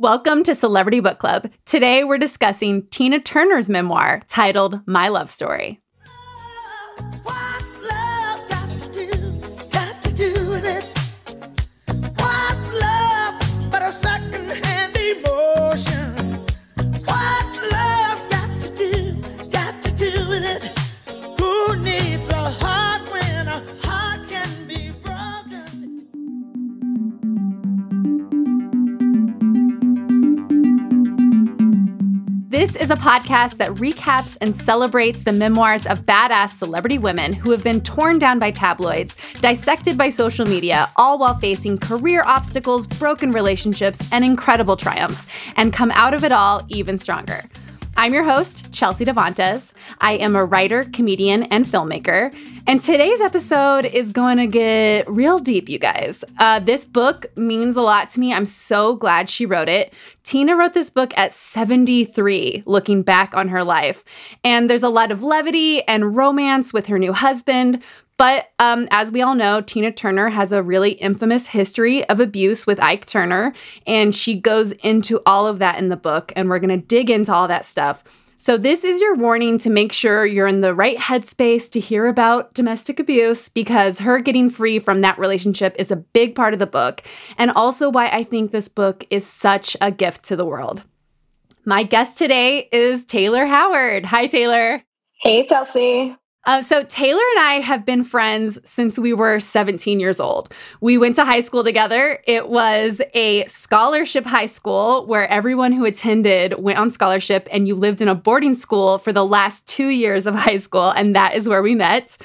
Welcome to Celebrity Book Club. Today we're discussing Tina Turner's memoir titled My Love Story. This is a podcast that recaps and celebrates the memoirs of badass celebrity women who have been torn down by tabloids, dissected by social media, all while facing career obstacles, broken relationships, and incredible triumphs, and come out of it all even stronger. I'm your host, Chelsea Devantez. I am a writer, comedian, and filmmaker. And today's episode is going to get real deep, you guys. Uh, this book means a lot to me. I'm so glad she wrote it. Tina wrote this book at 73, looking back on her life. And there's a lot of levity and romance with her new husband, but um, as we all know, Tina Turner has a really infamous history of abuse with Ike Turner, and she goes into all of that in the book, and we're going to dig into all that stuff. So, this is your warning to make sure you're in the right headspace to hear about domestic abuse because her getting free from that relationship is a big part of the book, and also why I think this book is such a gift to the world. My guest today is Taylor Howard. Hi, Taylor. Hey, Chelsea. Uh, so Taylor and I have been friends since we were 17 years old. We went to high school together. It was a scholarship high school where everyone who attended went on scholarship, and you lived in a boarding school for the last two years of high school, and that is where we met.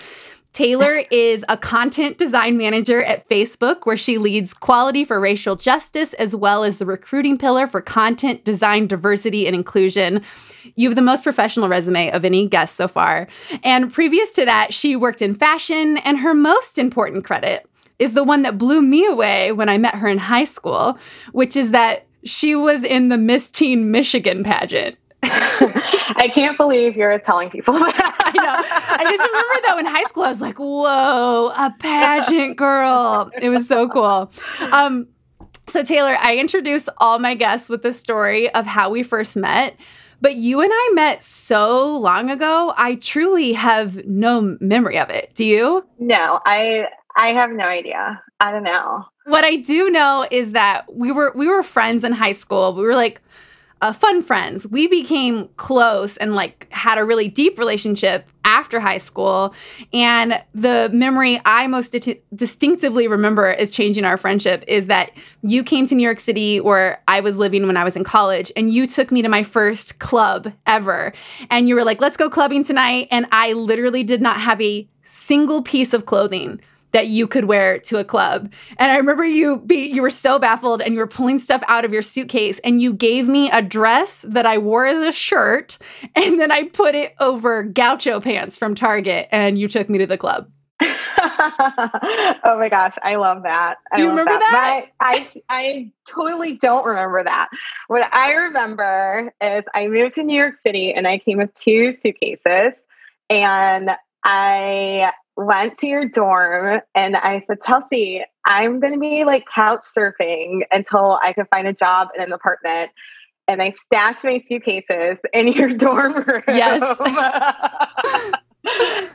Taylor is a content design manager at Facebook, where she leads quality for racial justice as well as the recruiting pillar for content design, diversity, and inclusion. You have the most professional resume of any guest so far. And previous to that, she worked in fashion, and her most important credit is the one that blew me away when I met her in high school, which is that she was in the Miss Teen Michigan pageant. I can't believe you're telling people that. I know. I just remember though in high school, I was like, whoa, a pageant girl. It was so cool. Um, so, Taylor, I introduce all my guests with the story of how we first met. But you and I met so long ago, I truly have no memory of it. Do you? No, I I have no idea. I don't know. What I do know is that we were we were friends in high school. We were like uh, fun friends. We became close and like had a really deep relationship after high school. And the memory I most di- distinctively remember is changing our friendship is that you came to New York City where I was living when I was in college and you took me to my first club ever. And you were like, let's go clubbing tonight. And I literally did not have a single piece of clothing that you could wear to a club. And I remember you be you were so baffled and you were pulling stuff out of your suitcase and you gave me a dress that I wore as a shirt and then I put it over gaucho pants from Target and you took me to the club. oh my gosh, I love that. Do you remember that? that? I, I I totally don't remember that. What I remember is I moved to New York City and I came with two suitcases and I went to your dorm and I said, Chelsea, I'm going to be like couch surfing until I can find a job in an apartment. And I stashed my suitcases in your dorm room. Yes.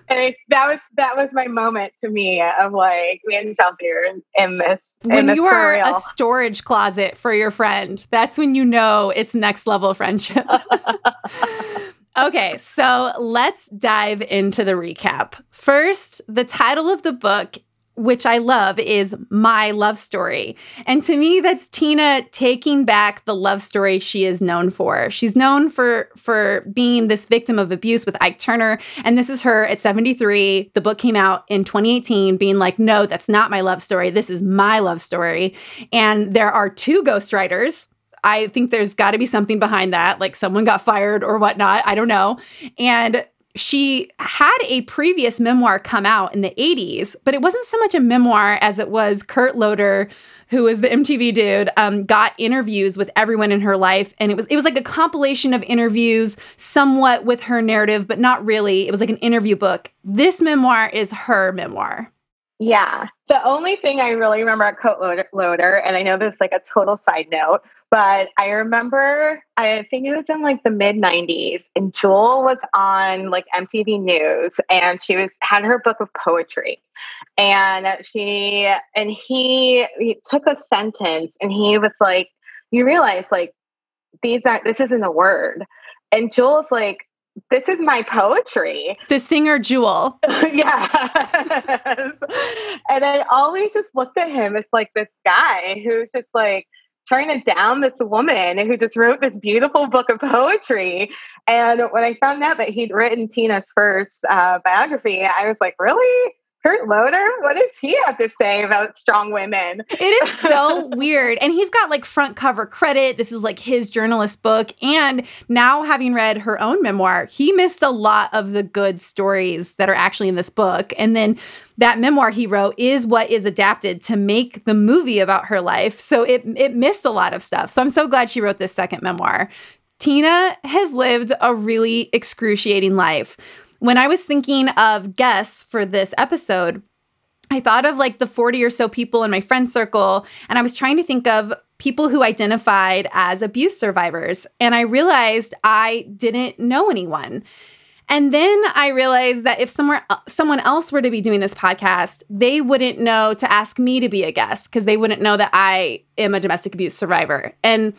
and that was that was my moment to me of like me and Chelsea are in, in this. When in this you are a storage closet for your friend, that's when you know it's next level friendship. Okay, so let's dive into the recap. First, the title of the book which I love, is My Love Story. And to me, that's Tina taking back the love story she is known for. She's known for for being this victim of abuse with Ike Turner. And this is her at 73. The book came out in 2018, being like, no, that's not my love story. This is my love story. And there are two ghostwriters I think there's got to be something behind that, like someone got fired or whatnot. I don't know. And she had a previous memoir come out in the 80s, but it wasn't so much a memoir as it was Kurt Loder, who was the MTV dude, um, got interviews with everyone in her life, and it was it was like a compilation of interviews, somewhat with her narrative, but not really. It was like an interview book. This memoir is her memoir. Yeah. The only thing I really remember at Kurt Loder, and I know this is like a total side note, but I remember, I think it was in like the mid 90s, and Jewel was on like MTV News and she was had her book of poetry. And she, and he, he took a sentence and he was like, You realize like these aren't, this isn't a word. And Jewel's like, this is my poetry. The singer Jewel. yeah. and I always just looked at him as like this guy who's just like, trying to down this woman who just wrote this beautiful book of poetry. And when I found out that he'd written Tina's first uh, biography, I was like, really? Kurt Loder, what does he have to say about strong women? It is so weird. And he's got like front cover credit. This is like his journalist book. And now, having read her own memoir, he missed a lot of the good stories that are actually in this book. And then that memoir he wrote is what is adapted to make the movie about her life. So it, it missed a lot of stuff. So I'm so glad she wrote this second memoir. Tina has lived a really excruciating life when I was thinking of guests for this episode, I thought of like the 40 or so people in my friend circle, and I was trying to think of people who identified as abuse survivors. And I realized I didn't know anyone. And then I realized that if somewhere uh, someone else were to be doing this podcast, they wouldn't know to ask me to be a guest because they wouldn't know that I am a domestic abuse survivor. And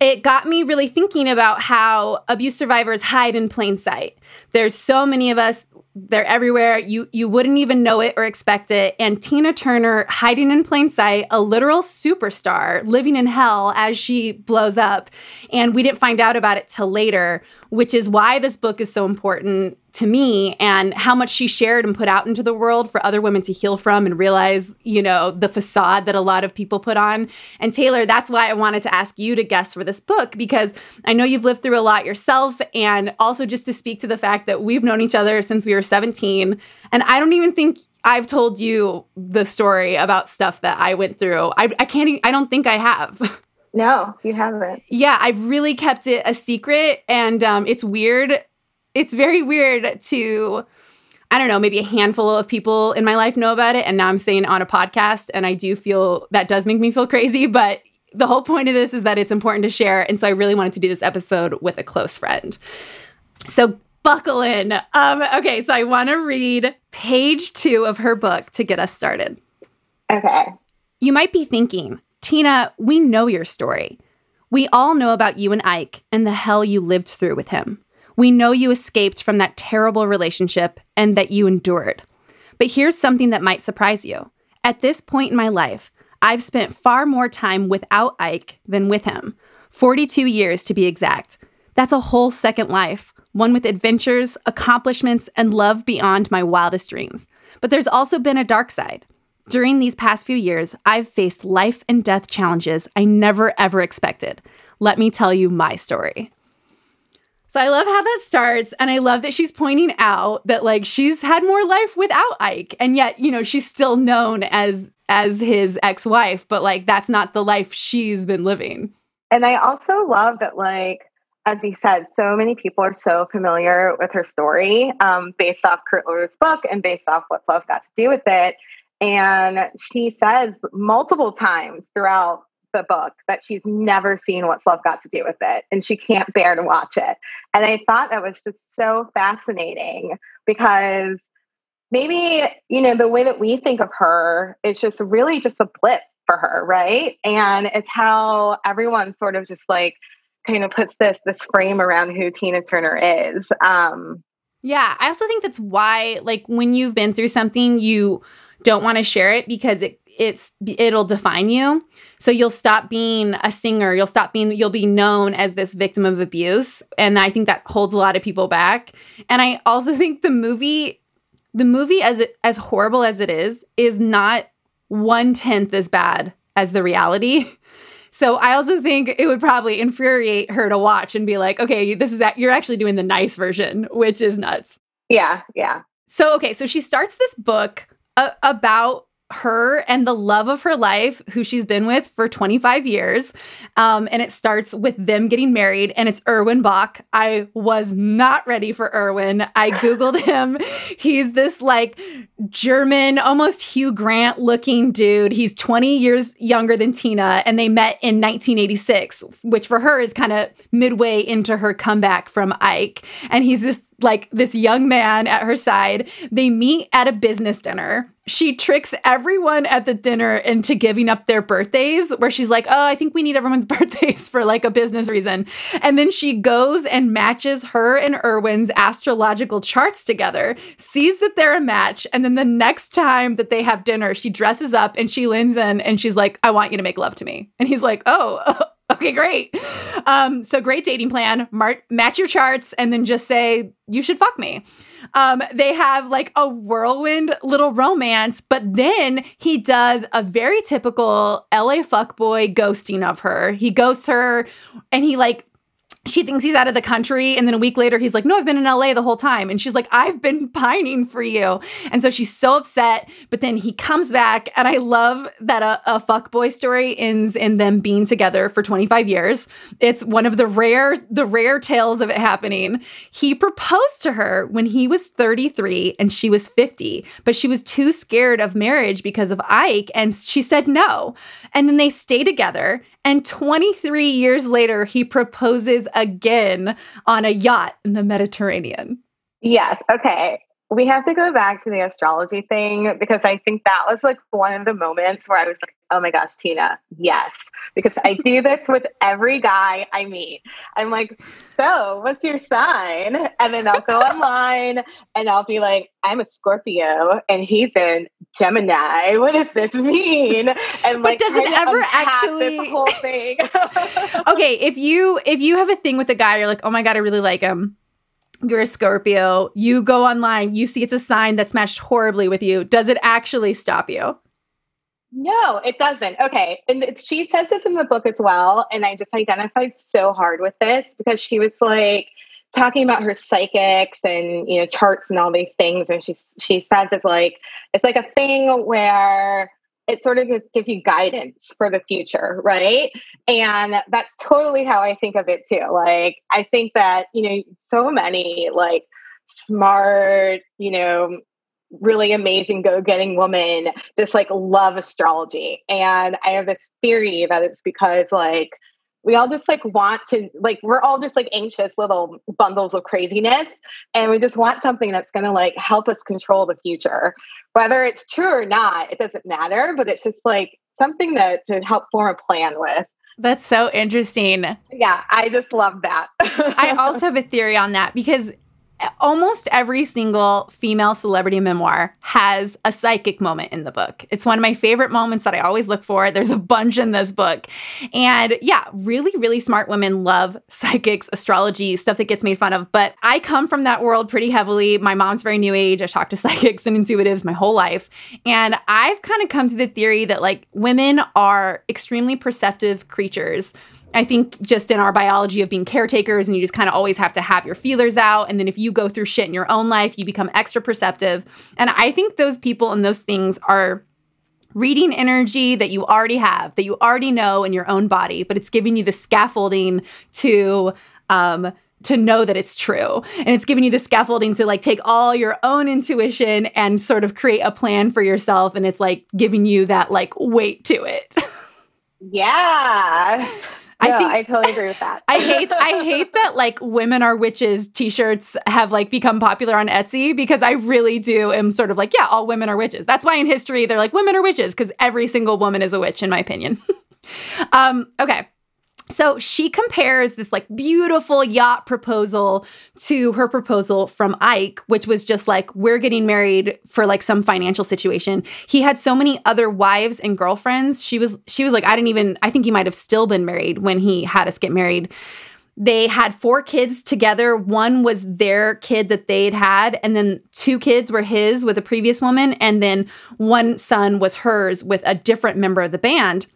it got me really thinking about how abuse survivors hide in plain sight. There's so many of us, they're everywhere. You you wouldn't even know it or expect it. And Tina Turner hiding in plain sight, a literal superstar living in hell as she blows up. And we didn't find out about it till later, which is why this book is so important to me and how much she shared and put out into the world for other women to heal from and realize, you know, the facade that a lot of people put on. And Taylor, that's why I wanted to ask you to guest for this book because I know you've lived through a lot yourself and also just to speak to the fact that we've known each other since we were 17 and I don't even think I've told you the story about stuff that I went through. I, I can't I don't think I have. No, you haven't. Yeah, I've really kept it a secret and um, it's weird it's very weird to I don't know, maybe a handful of people in my life know about it. And now I'm saying on a podcast. And I do feel that does make me feel crazy. But the whole point of this is that it's important to share. And so I really wanted to do this episode with a close friend. So buckle in. Um, okay, so I want to read page two of her book to get us started. Okay. You might be thinking, Tina, we know your story. We all know about you and Ike and the hell you lived through with him. We know you escaped from that terrible relationship and that you endured. But here's something that might surprise you. At this point in my life, I've spent far more time without Ike than with him 42 years to be exact. That's a whole second life, one with adventures, accomplishments, and love beyond my wildest dreams. But there's also been a dark side. During these past few years, I've faced life and death challenges I never ever expected. Let me tell you my story. So I love how that starts. And I love that she's pointing out that like she's had more life without Ike. And yet, you know, she's still known as as his ex-wife, but like that's not the life she's been living. And I also love that like as you said, so many people are so familiar with her story um, based off Kurt Loder's book and based off what love got to do with it. And she says multiple times throughout the book that she's never seen What's Love Got to Do with It and she can't bear to watch it. And I thought that was just so fascinating because maybe, you know, the way that we think of her is just really just a blip for her, right? And it's how everyone sort of just like kind of puts this this frame around who Tina Turner is. Um yeah, I also think that's why like when you've been through something you don't want to share it because it it's it'll define you. So you'll stop being a singer, you'll stop being you'll be known as this victim of abuse and I think that holds a lot of people back. And I also think the movie the movie as it, as horrible as it is is not one tenth as bad as the reality. So I also think it would probably infuriate her to watch and be like, okay, this is a- you're actually doing the nice version, which is nuts. Yeah, yeah. So okay, so she starts this book uh, about her and the love of her life, who she's been with for 25 years. Um, and it starts with them getting married, and it's Erwin Bach. I was not ready for Erwin. I Googled him. He's this like German, almost Hugh Grant looking dude. He's 20 years younger than Tina, and they met in 1986, which for her is kind of midway into her comeback from Ike. And he's this like this young man at her side. They meet at a business dinner. She tricks everyone at the dinner into giving up their birthdays, where she's like, Oh, I think we need everyone's birthdays for like a business reason. And then she goes and matches her and Erwin's astrological charts together, sees that they're a match. And then the next time that they have dinner, she dresses up and she leans in and she's like, I want you to make love to me. And he's like, Oh, Okay, great. Um, so great dating plan. Mar- match your charts and then just say you should fuck me. Um, they have like a whirlwind little romance, but then he does a very typical LA fuckboy ghosting of her. He ghosts her and he like she thinks he's out of the country. And then a week later, he's like, No, I've been in LA the whole time. And she's like, I've been pining for you. And so she's so upset. But then he comes back. And I love that a, a fuckboy story ends in them being together for 25 years. It's one of the rare, the rare tales of it happening. He proposed to her when he was 33 and she was 50, but she was too scared of marriage because of Ike. And she said no. And then they stay together. And 23 years later, he proposes again on a yacht in the Mediterranean. Yes. Okay. We have to go back to the astrology thing because I think that was like one of the moments where I was like, oh my gosh, Tina, yes. Because I do this with every guy I meet. I'm like, so what's your sign? And then I'll go online and I'll be like, I'm a Scorpio and he's in Gemini. What does this mean? And like, but does it ever actually whole thing? okay, if you if you have a thing with a guy, you're like, oh my god, I really like him you're a Scorpio, you go online, you see it's a sign that's matched horribly with you. Does it actually stop you? No, it doesn't. Okay. And she says this in the book as well. And I just identified so hard with this because she was like talking about her psychics and, you know, charts and all these things. And she, she says it's like, it's like a thing where it sort of gives, gives you guidance for the future, right? And that's totally how I think of it too. Like, I think that, you know, so many like smart, you know, really amazing go-getting woman just like love astrology and i have this theory that it's because like we all just like want to like we're all just like anxious little bundles of craziness and we just want something that's going to like help us control the future whether it's true or not it doesn't matter but it's just like something that to help form a plan with That's so interesting. Yeah, I just love that. I also have a theory on that because almost every single female celebrity memoir has a psychic moment in the book. It's one of my favorite moments that I always look for. There's a bunch in this book. And yeah, really, really smart women love psychics, astrology, stuff that gets made fun of. But I come from that world pretty heavily. My mom's very new age. I talked to psychics and intuitives my whole life. And I've kind of come to the theory that like women are extremely perceptive creatures I think just in our biology of being caretakers and you just kind of always have to have your feelers out. And then if you go through shit in your own life, you become extra perceptive. And I think those people and those things are reading energy that you already have, that you already know in your own body, but it's giving you the scaffolding to, um, to know that it's true. And it's giving you the scaffolding to like take all your own intuition and sort of create a plan for yourself. And it's like giving you that like weight to it. Yeah. I think I totally agree with that. I hate I hate that like women are witches t-shirts have like become popular on Etsy because I really do am sort of like, yeah, all women are witches. That's why in history they're like women are witches because every single woman is a witch in my opinion. um, okay. So she compares this like beautiful yacht proposal to her proposal from Ike, which was just like, we're getting married for like some financial situation. He had so many other wives and girlfriends. She was, she was like, I didn't even, I think he might have still been married when he had us get married. They had four kids together. One was their kid that they'd had, and then two kids were his with a previous woman, and then one son was hers with a different member of the band.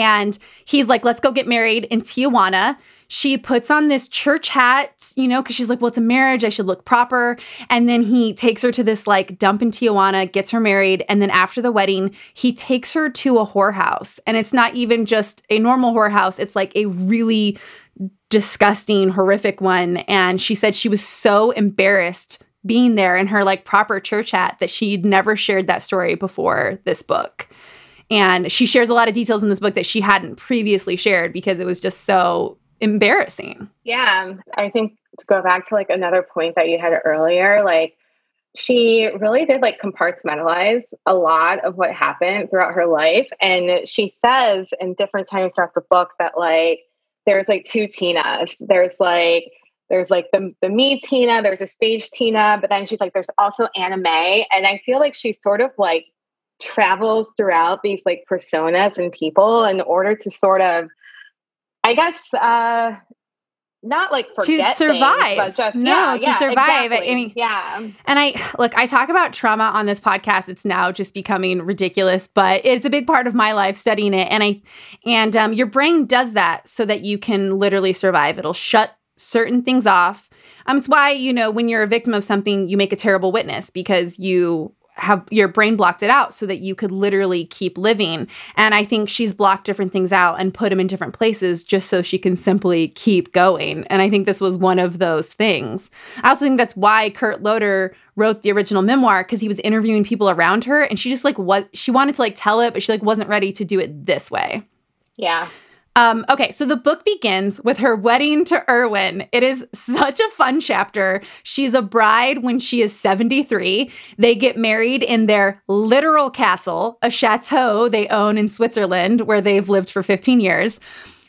And he's like, let's go get married in Tijuana. She puts on this church hat, you know, because she's like, well, it's a marriage. I should look proper. And then he takes her to this like dump in Tijuana, gets her married. And then after the wedding, he takes her to a whorehouse. And it's not even just a normal whorehouse, it's like a really disgusting, horrific one. And she said she was so embarrassed being there in her like proper church hat that she'd never shared that story before this book. And she shares a lot of details in this book that she hadn't previously shared because it was just so embarrassing. Yeah. I think to go back to like another point that you had earlier, like she really did like compartmentalize a lot of what happened throughout her life. And she says in different times throughout the book that like there's like two Tinas. There's like there's like the the me Tina, there's a stage Tina, but then she's like there's also May. And I feel like she's sort of like travels throughout these like personas and people in order to sort of i guess uh not like to survive. things, just, no yeah, to yeah, survive. Exactly. I mean, yeah. and i look i talk about trauma on this podcast. It's now just becoming ridiculous but it's a big part of my life studying it and i and um, your brain does that so that you can literally survive. It'll shut certain things off. Um, it's why you know when you're a victim of something you make a terrible witness because you have your brain blocked it out so that you could literally keep living. And I think she's blocked different things out and put them in different places just so she can simply keep going. And I think this was one of those things. I also think that's why Kurt Loder wrote the original memoir because he was interviewing people around her and she just like what she wanted to like tell it, but she like wasn't ready to do it this way. Yeah. Um, okay, so the book begins with her wedding to Erwin. It is such a fun chapter. She's a bride when she is 73. They get married in their literal castle, a chateau they own in Switzerland, where they've lived for 15 years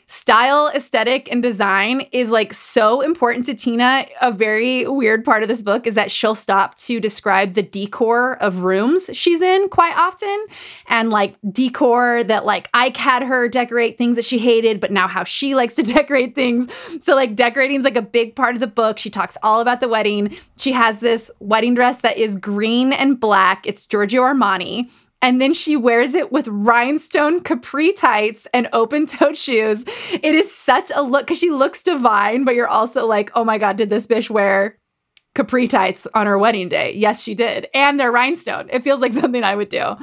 style, aesthetic, and design is like so important to Tina. A very weird part of this book is that she'll stop to describe the decor of rooms she's in quite often and like decor that like Ike had her decorate things that she hated, but now how she likes to decorate things. So, like, decorating is like a big part of the book. She talks all about the wedding. She has this wedding dress that is green and black, it's Giorgio Armani and then she wears it with rhinestone capri tights and open toed shoes. It is such a look because she looks divine, but you're also like, oh my God, did this bitch wear capri tights on her wedding day? Yes, she did. And they're rhinestone. It feels like something I would do.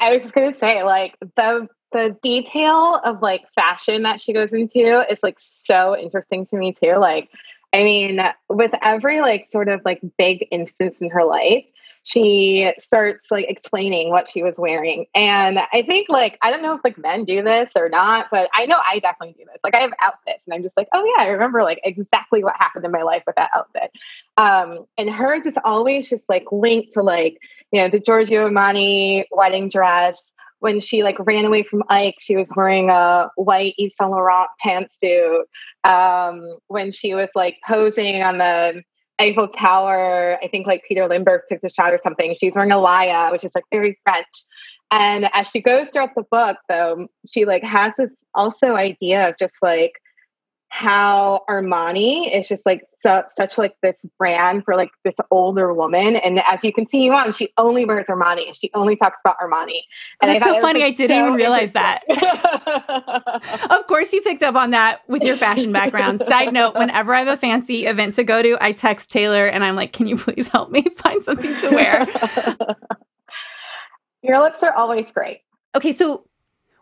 I was just gonna say, like, the the detail of like fashion that she goes into is like so interesting to me too. Like, I mean, with every like sort of like big instance in her life, she starts like explaining what she was wearing. And I think like I don't know if like men do this or not, but I know I definitely do this. Like I have outfits and I'm just like, oh yeah, I remember like exactly what happened in my life with that outfit. Um, and hers is always just like linked to like, you know, the Giorgio Armani wedding dress when she like ran away from Ike, she was wearing a white Yves Saint Laurent pantsuit. Um, when she was like posing on the Eiffel Tower, I think like Peter Lindbergh took a shot or something. She's wearing Alaïa, which is like very French. And as she goes throughout the book, though, she like has this also idea of just like how Armani is just like so, such like this brand for like this older woman. And as you continue on, she only wears Armani. She only talks about Armani. And That's so funny. I didn't so even realize that. of course, you picked up on that with your fashion background. Side note: Whenever I have a fancy event to go to, I text Taylor and I'm like, "Can you please help me find something to wear?" Your looks are always great. Okay, so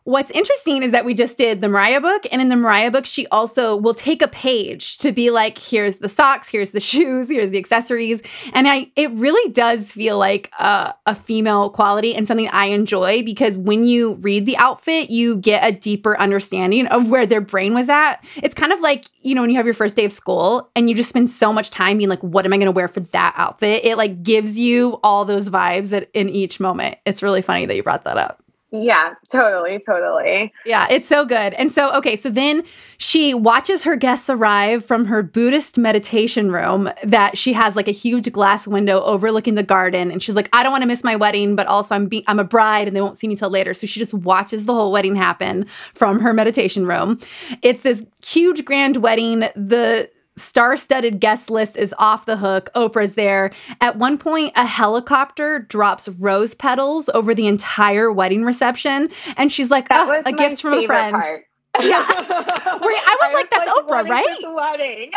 What's interesting is that we just did the Mariah book, and in the Mariah book, she also will take a page to be like, here's the socks, here's the shoes, here's the accessories, and I it really does feel like a, a female quality and something I enjoy because when you read the outfit, you get a deeper understanding of where their brain was at. It's kind of like you know when you have your first day of school and you just spend so much time being like, what am I going to wear for that outfit? It like gives you all those vibes at, in each moment. It's really funny that you brought that up. Yeah, totally, totally. Yeah, it's so good. And so, okay, so then she watches her guests arrive from her Buddhist meditation room that she has like a huge glass window overlooking the garden. And she's like, I don't want to miss my wedding, but also I'm be- I'm a bride and they won't see me till later. So she just watches the whole wedding happen from her meditation room. It's this huge grand wedding. The star-studded guest list is off the hook. Oprah's there. At one point, a helicopter drops rose petals over the entire wedding reception, and she's like, oh, "A gift from a friend." Part. Yeah, I was I like, "That's like, Oprah, right?" wedding.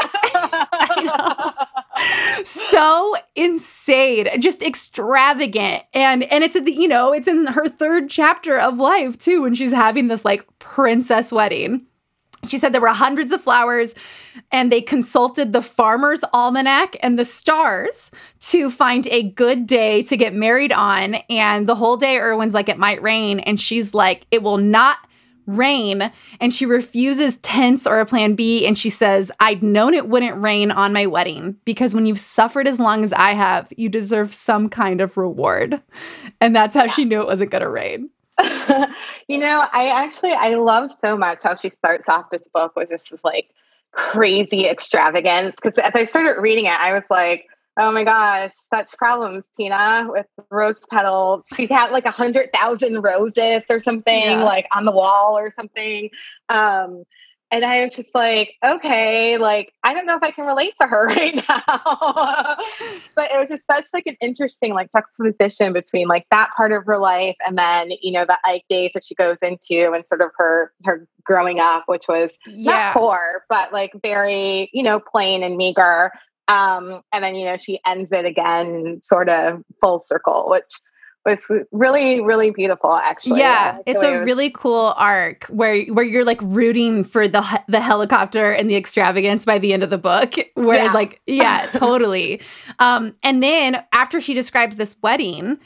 so insane, just extravagant, and and it's you know it's in her third chapter of life too, when she's having this like princess wedding. She said there were hundreds of flowers, and they consulted the Farmer's Almanac and the stars to find a good day to get married on. And the whole day, Erwin's like, it might rain. And she's like, it will not rain. And she refuses tents or a plan B. And she says, I'd known it wouldn't rain on my wedding because when you've suffered as long as I have, you deserve some kind of reward. And that's how yeah. she knew it wasn't going to rain. you know, I actually I love so much how she starts off this book with just this like crazy extravagance. Because as I started reading it, I was like, oh my gosh, such problems, Tina, with rose petals. She's had like a hundred thousand roses or something yeah. like on the wall or something. Um, and I was just like, okay, like I don't know if I can relate to her right now. but it was just such like an interesting like juxtaposition between like that part of her life and then, you know, the Ike days that she goes into and sort of her her growing up, which was yeah. not poor, but like very, you know, plain and meager. Um, and then, you know, she ends it again sort of full circle, which was really really beautiful actually. Yeah, yeah it's a was- really cool arc where where you're like rooting for the the helicopter and the extravagance by the end of the book whereas yeah. like yeah totally. Um and then after she describes this wedding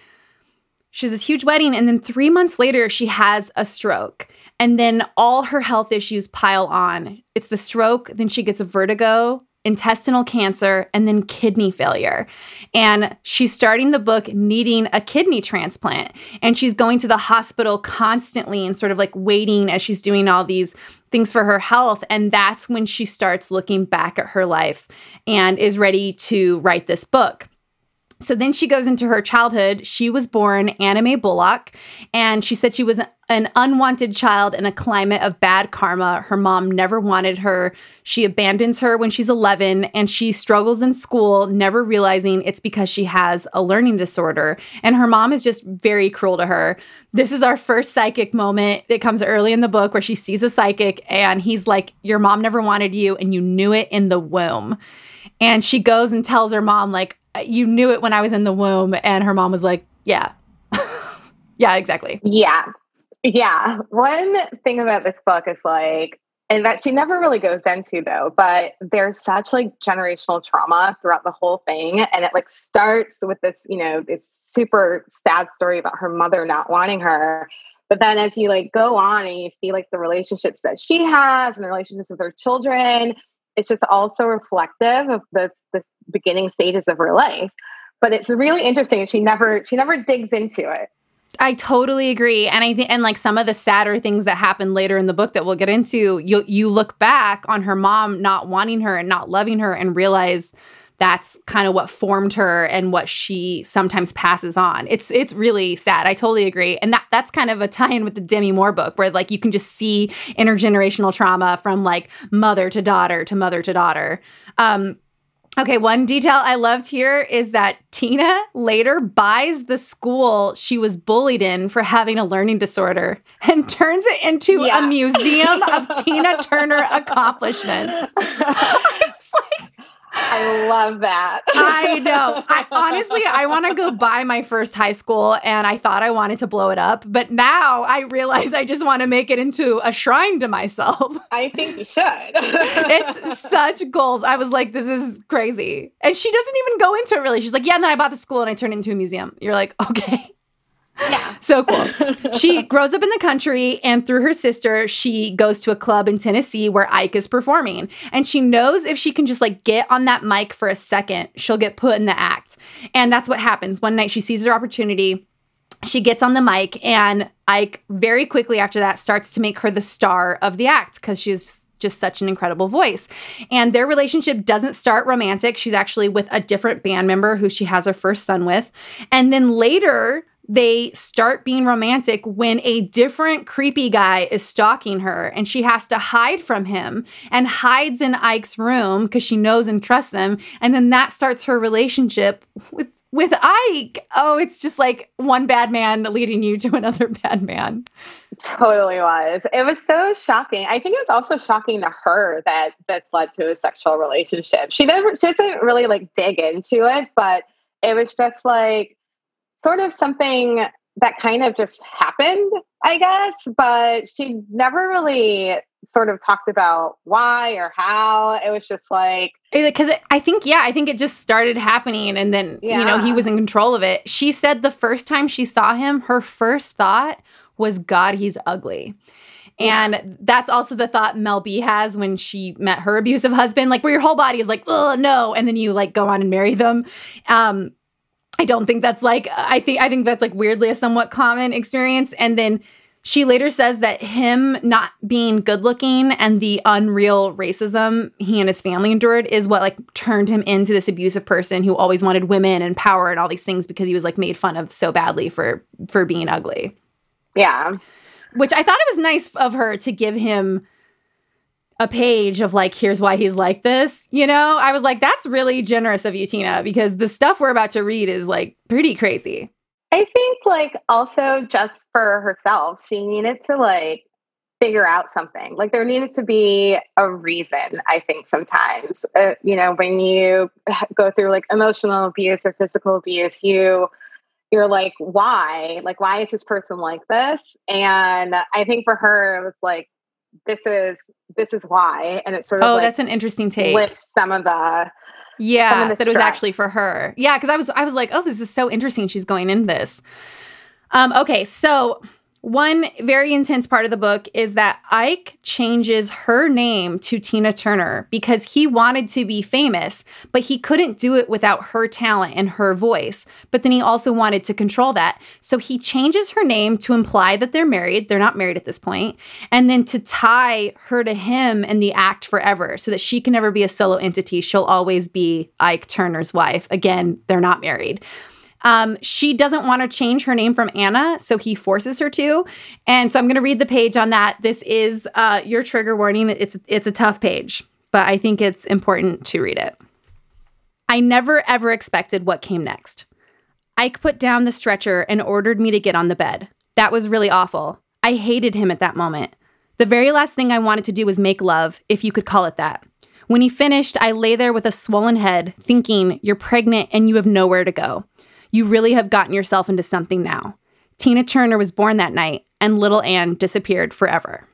she has this huge wedding and then 3 months later she has a stroke. And then all her health issues pile on. It's the stroke then she gets a vertigo intestinal cancer, and then kidney failure. And she's starting the book needing a kidney transplant. And she's going to the hospital constantly and sort of like waiting as she's doing all these things for her health. And that's when she starts looking back at her life and is ready to write this book. So then she goes into her childhood. She was born Anna Mae Bullock, and she said she was an unwanted child in a climate of bad karma. Her mom never wanted her. She abandons her when she's 11, and she struggles in school, never realizing it's because she has a learning disorder. And her mom is just very cruel to her. This is our first psychic moment. It comes early in the book where she sees a psychic, and he's like, Your mom never wanted you, and you knew it in the womb. And she goes and tells her mom, like, you knew it when I was in the womb. And her mom was like, yeah. yeah, exactly. Yeah. Yeah. One thing about this book is like, and that she never really goes into though, but there's such like generational trauma throughout the whole thing. And it like starts with this, you know, this super sad story about her mother not wanting her. But then as you like go on and you see like the relationships that she has and the relationships with her children, it's just also reflective of the, the beginning stages of her life. But it's really interesting. She never she never digs into it. I totally agree. And I think and like some of the sadder things that happen later in the book that we'll get into, you you look back on her mom not wanting her and not loving her and realize that's kind of what formed her and what she sometimes passes on. It's it's really sad. I totally agree. And that that's kind of a tie-in with the Demi Moore book where like you can just see intergenerational trauma from like mother to daughter to mother to daughter. Um Okay, one detail I loved here is that Tina later buys the school she was bullied in for having a learning disorder and turns it into yeah. a museum of Tina Turner accomplishments. I love that. I know. I honestly I want to go buy my first high school and I thought I wanted to blow it up, but now I realize I just want to make it into a shrine to myself. I think you should. it's such goals. I was like this is crazy. And she doesn't even go into it really. She's like, "Yeah, and then I bought the school and I turned it into a museum." You're like, "Okay." Yeah. So cool. she grows up in the country, and through her sister, she goes to a club in Tennessee where Ike is performing. And she knows if she can just like get on that mic for a second, she'll get put in the act. And that's what happens. One night she sees her opportunity. She gets on the mic, and Ike very quickly after that starts to make her the star of the act because she's just such an incredible voice. And their relationship doesn't start romantic. She's actually with a different band member who she has her first son with. And then later, they start being romantic when a different creepy guy is stalking her and she has to hide from him and hides in Ike's room because she knows and trusts him. And then that starts her relationship with with Ike. Oh, it's just like one bad man leading you to another bad man. Totally was. It was so shocking. I think it was also shocking to her that this led to a sexual relationship. She never she doesn't really like dig into it, but it was just like sort of something that kind of just happened, I guess, but she never really sort of talked about why or how. It was just like because I think yeah, I think it just started happening and then yeah. you know, he was in control of it. She said the first time she saw him, her first thought was god, he's ugly. And yeah. that's also the thought Mel B has when she met her abusive husband, like where your whole body is like, oh no, and then you like go on and marry them. Um, I don't think that's like I think I think that's like weirdly a somewhat common experience. And then she later says that him not being good looking and the unreal racism he and his family endured is what like turned him into this abusive person who always wanted women and power and all these things because he was like made fun of so badly for for being ugly. Yeah. Which I thought it was nice of her to give him a page of like, here's why he's like this, you know, I was like, that's really generous of you, Tina, because the stuff we're about to read is like pretty crazy. I think like also just for herself, she needed to like figure out something. Like there needed to be a reason, I think sometimes. Uh, you know, when you go through like emotional abuse or physical abuse, you you're like, why? Like why is this person like this? And I think for her it was like this is this is why and it's sort of oh like that's an interesting take. with some of the yeah that it was actually for her. Yeah because i was i was like oh this is so interesting. She's going in this. Um okay so one very intense part of the book is that Ike changes her name to Tina Turner because he wanted to be famous, but he couldn't do it without her talent and her voice. But then he also wanted to control that. So he changes her name to imply that they're married. They're not married at this point. And then to tie her to him and the act forever so that she can never be a solo entity. She'll always be Ike Turner's wife. Again, they're not married. Um, she doesn't want to change her name from Anna, so he forces her to. And so I'm going to read the page on that. This is uh, your trigger warning. It's it's a tough page, but I think it's important to read it. I never ever expected what came next. Ike put down the stretcher and ordered me to get on the bed. That was really awful. I hated him at that moment. The very last thing I wanted to do was make love, if you could call it that. When he finished, I lay there with a swollen head, thinking, You're pregnant and you have nowhere to go. You really have gotten yourself into something now. Tina Turner was born that night, and little Anne disappeared forever.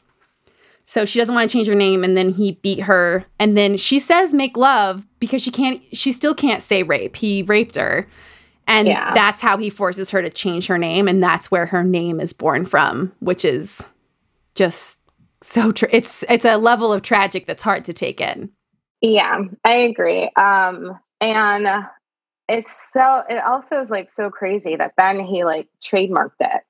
So she doesn't want to change her name, and then he beat her. And then she says make love because she can't, she still can't say rape. He raped her. And yeah. that's how he forces her to change her name. And that's where her name is born from, which is just so, tra- it's, it's a level of tragic that's hard to take in. Yeah, I agree. Um, and it's so it also is like so crazy that then he like trademarked it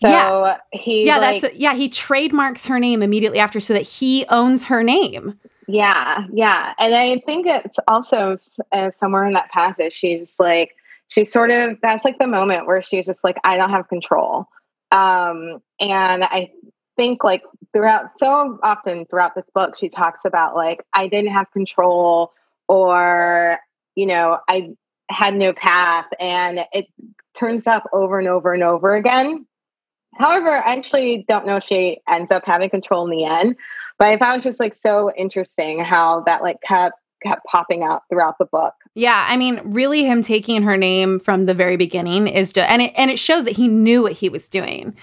So yeah. he Yeah, like, that's a, yeah, he trademarks her name immediately after so that he owns her name. Yeah, yeah. And I think it's also uh, somewhere in that passage she's like she sort of that's like the moment where she's just like I don't have control. Um and I think like throughout so often throughout this book she talks about like I didn't have control or you know I had no path and it turns up over and over and over again However, I actually don't know if she ends up having control in the end, but I found just like so interesting how that like kept kept popping out throughout the book. Yeah, I mean, really him taking her name from the very beginning is just and it and it shows that he knew what he was doing.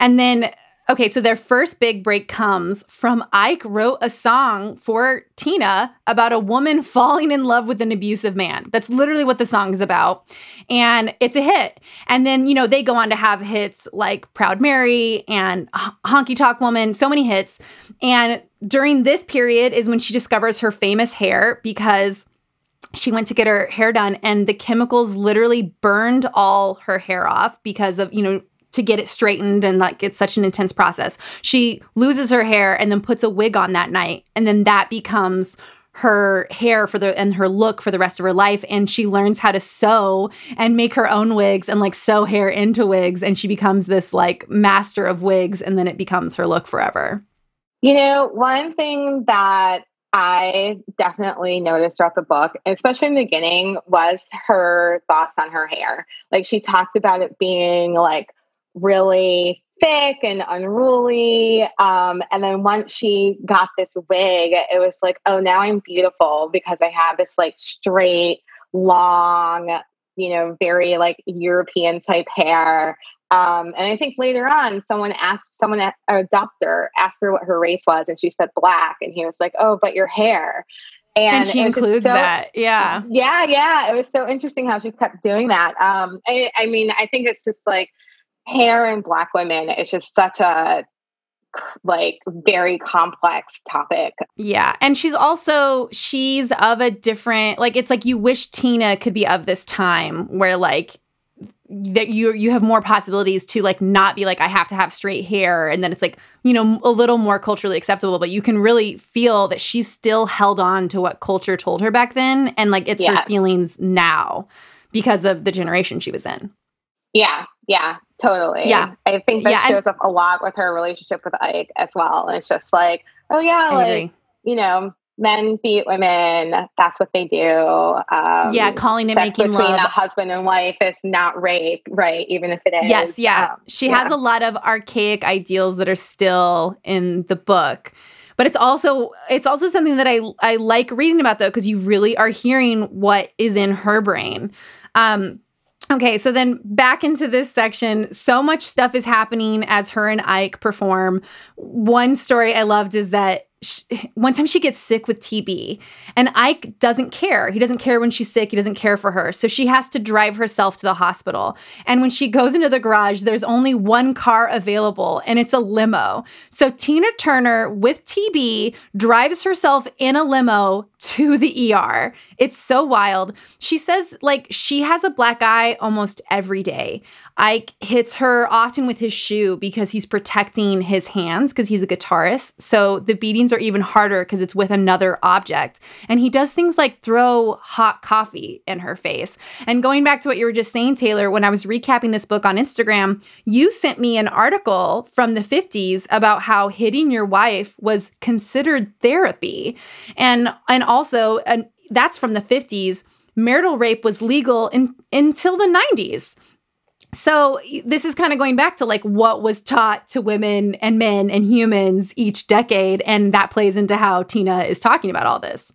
And then Okay, so their first big break comes from Ike wrote a song for Tina about a woman falling in love with an abusive man. That's literally what the song is about. And it's a hit. And then, you know, they go on to have hits like Proud Mary and Honky Tonk Woman, so many hits. And during this period is when she discovers her famous hair because she went to get her hair done and the chemicals literally burned all her hair off because of, you know, to get it straightened and like it's such an intense process. She loses her hair and then puts a wig on that night and then that becomes her hair for the and her look for the rest of her life and she learns how to sew and make her own wigs and like sew hair into wigs and she becomes this like master of wigs and then it becomes her look forever. You know, one thing that I definitely noticed throughout the book, especially in the beginning, was her thoughts on her hair. Like she talked about it being like really thick and unruly. Um, and then once she got this wig, it was like, oh, now I'm beautiful because I have this like straight, long, you know, very like European type hair. Um, and I think later on, someone asked someone, a doctor asked her what her race was, and she said black. And he was like, oh, but your hair. And, and she includes so, that. Yeah. Yeah. Yeah. It was so interesting how she kept doing that. Um, I, I mean, I think it's just like, hair and black women is just such a like very complex topic. Yeah. And she's also she's of a different like it's like you wish Tina could be of this time where like that you you have more possibilities to like not be like I have to have straight hair and then it's like you know a little more culturally acceptable but you can really feel that she's still held on to what culture told her back then and like it's yes. her feelings now because of the generation she was in. Yeah, yeah, totally. Yeah. I think that yeah, shows up a lot with her relationship with Ike as well. It's just like, oh yeah, I like agree. you know, men beat women. That's what they do. Um, yeah, calling it making between love. a husband and wife is not rape, right? Even if it is. Yes, yeah. Um, she yeah. has a lot of archaic ideals that are still in the book. But it's also it's also something that I I like reading about though because you really are hearing what is in her brain. Um, Okay, so then back into this section, so much stuff is happening as her and Ike perform. One story I loved is that she, one time she gets sick with TB and Ike doesn't care. He doesn't care when she's sick. He doesn't care for her. So she has to drive herself to the hospital. And when she goes into the garage, there's only one car available and it's a limo. So Tina Turner with TB drives herself in a limo to the ER. It's so wild. She says like she has a black eye almost every day. Ike hits her often with his shoe because he's protecting his hands because he's a guitarist. So the beatings are even harder because it's with another object. And he does things like throw hot coffee in her face. And going back to what you were just saying, Taylor, when I was recapping this book on Instagram, you sent me an article from the 50s about how hitting your wife was considered therapy. And and also and that's from the 50s marital rape was legal in, until the 90s so this is kind of going back to like what was taught to women and men and humans each decade and that plays into how tina is talking about all this.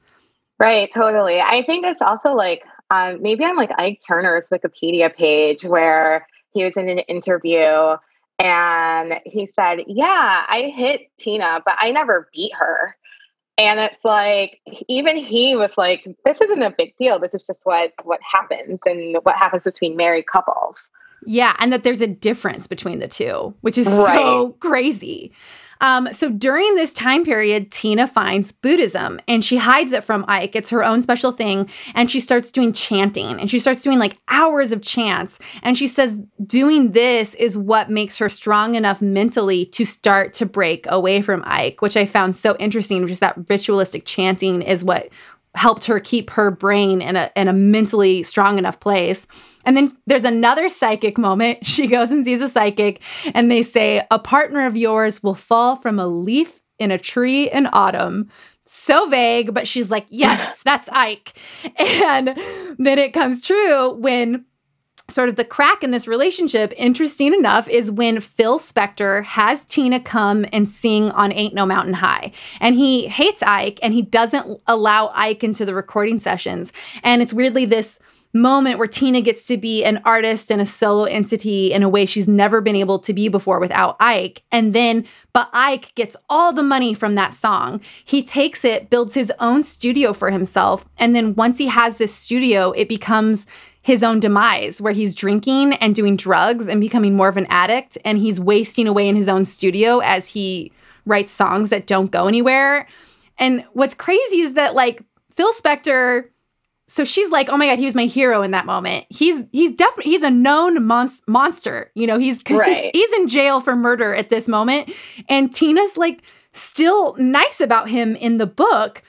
Right totally. I think it's also like um, maybe on like ike turner's wikipedia page where he was in an interview and he said yeah i hit tina but i never beat her and it's like even he was like this isn't a big deal this is just what what happens and what happens between married couples yeah, and that there's a difference between the two, which is right. so crazy. Um, so during this time period, Tina finds Buddhism and she hides it from Ike. It's her own special thing. And she starts doing chanting and she starts doing like hours of chants. And she says doing this is what makes her strong enough mentally to start to break away from Ike, which I found so interesting, Just that ritualistic chanting is what helped her keep her brain in a in a mentally strong enough place. And then there's another psychic moment. She goes and sees a psychic and they say a partner of yours will fall from a leaf in a tree in autumn. So vague, but she's like, "Yes, that's Ike." And then it comes true when sort of the crack in this relationship, interesting enough, is when Phil Spector has Tina come and sing on Ain't No Mountain High. And he hates Ike and he doesn't allow Ike into the recording sessions. And it's weirdly this moment where Tina gets to be an artist and a solo entity in a way she's never been able to be before without Ike. And then, but Ike gets all the money from that song. He takes it, builds his own studio for himself. And then once he has this studio, it becomes his own demise where he's drinking and doing drugs and becoming more of an addict and he's wasting away in his own studio as he writes songs that don't go anywhere. And what's crazy is that like Phil Spector so she's like, "Oh my god, he was my hero in that moment." He's he's definitely he's a known mon- monster. You know, he's, right. he's he's in jail for murder at this moment and Tina's like still nice about him in the book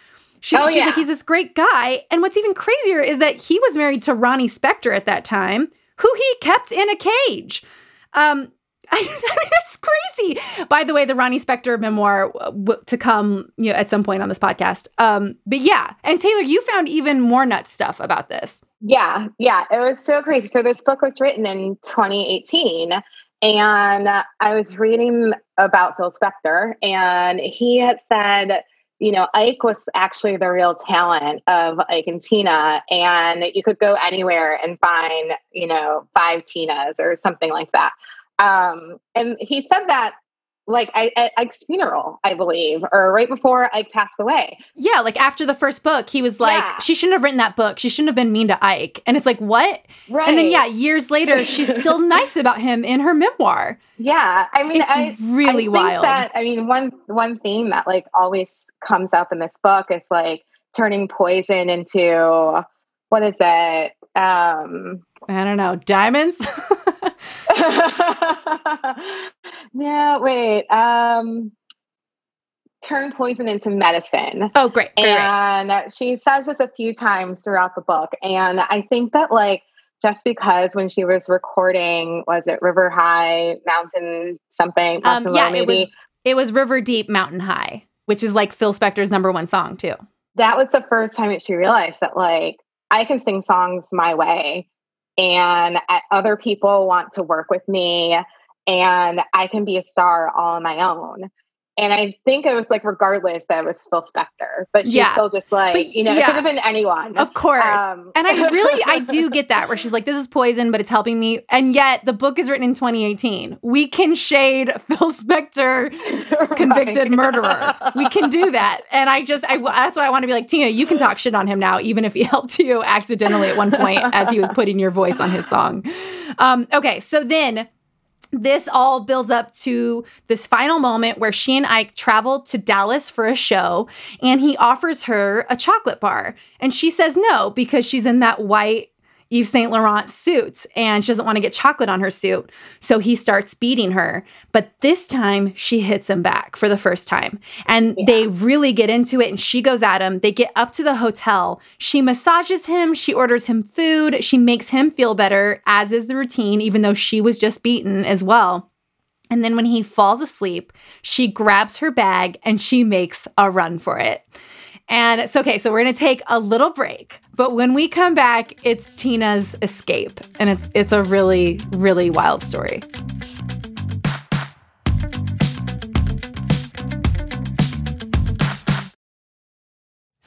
she, oh, she's yeah. like, he's this great guy. And what's even crazier is that he was married to Ronnie Spector at that time, who he kept in a cage. Um, I, mean, that's crazy. By the way, the Ronnie Spector memoir uh, w- to come you know, at some point on this podcast. Um, but yeah, and Taylor, you found even more nuts stuff about this. Yeah, yeah, it was so crazy. So this book was written in 2018, and I was reading about Phil Spector, and he had said you know, Ike was actually the real talent of Ike and Tina. And you could go anywhere and find, you know, five Tinas or something like that. Um, and he said that like I, at Ike's funeral, I believe, or right before Ike passed away. Yeah, like after the first book, he was like, yeah. she shouldn't have written that book. She shouldn't have been mean to Ike. And it's like, what? Right. And then yeah, years later, she's still nice about him in her memoir. Yeah, I mean, it's I, really I wild. That I mean, one one theme that like always comes up in this book is like turning poison into what is it? Um, I don't know, diamonds. no, wait. Um, turn poison into medicine. Oh, great. great and she says this a few times throughout the book. And I think that, like, just because when she was recording, was it River High, Mountain something? Mountain um, yeah, Low, it was. It was River Deep, Mountain High, which is like Phil Spector's number one song too. That was the first time that she realized that like I can sing songs my way and other people want to work with me and I can be a star all on my own. And I think it was like, regardless that was Phil Spector, but she's yeah. still just like, but, you know, yeah. it could have been anyone. Of course. Um, and I really, I do get that where she's like, this is poison, but it's helping me. And yet the book is written in 2018. We can shade Phil Spector, convicted right. murderer. We can do that. And I just, I, that's why I want to be like, Tina, you can talk shit on him now, even if he helped you accidentally at one point as he was putting your voice on his song. Um, okay. So then this all builds up to this final moment where she and Ike travel to Dallas for a show and he offers her a chocolate bar. And she says no because she's in that white Yves Saint Laurent suits and she doesn't want to get chocolate on her suit. So he starts beating her. But this time she hits him back for the first time. And yeah. they really get into it and she goes at him. They get up to the hotel. She massages him. She orders him food. She makes him feel better, as is the routine, even though she was just beaten as well. And then when he falls asleep, she grabs her bag and she makes a run for it. And it's okay. So we're to take a little break. But when we come back, it's Tina's escape. And it's it's a really, really wild story.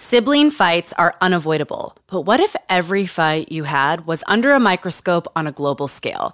Sibling fights are unavoidable. But what if every fight you had was under a microscope on a global scale?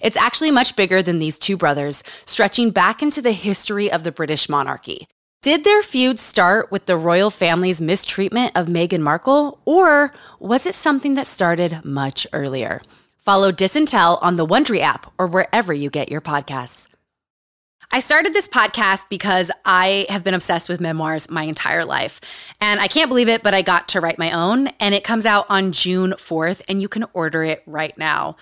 It's actually much bigger than these two brothers, stretching back into the history of the British monarchy. Did their feud start with the royal family's mistreatment of Meghan Markle, or was it something that started much earlier? Follow Disintel on the Wondery app or wherever you get your podcasts. I started this podcast because I have been obsessed with memoirs my entire life. And I can't believe it, but I got to write my own, and it comes out on June 4th, and you can order it right now.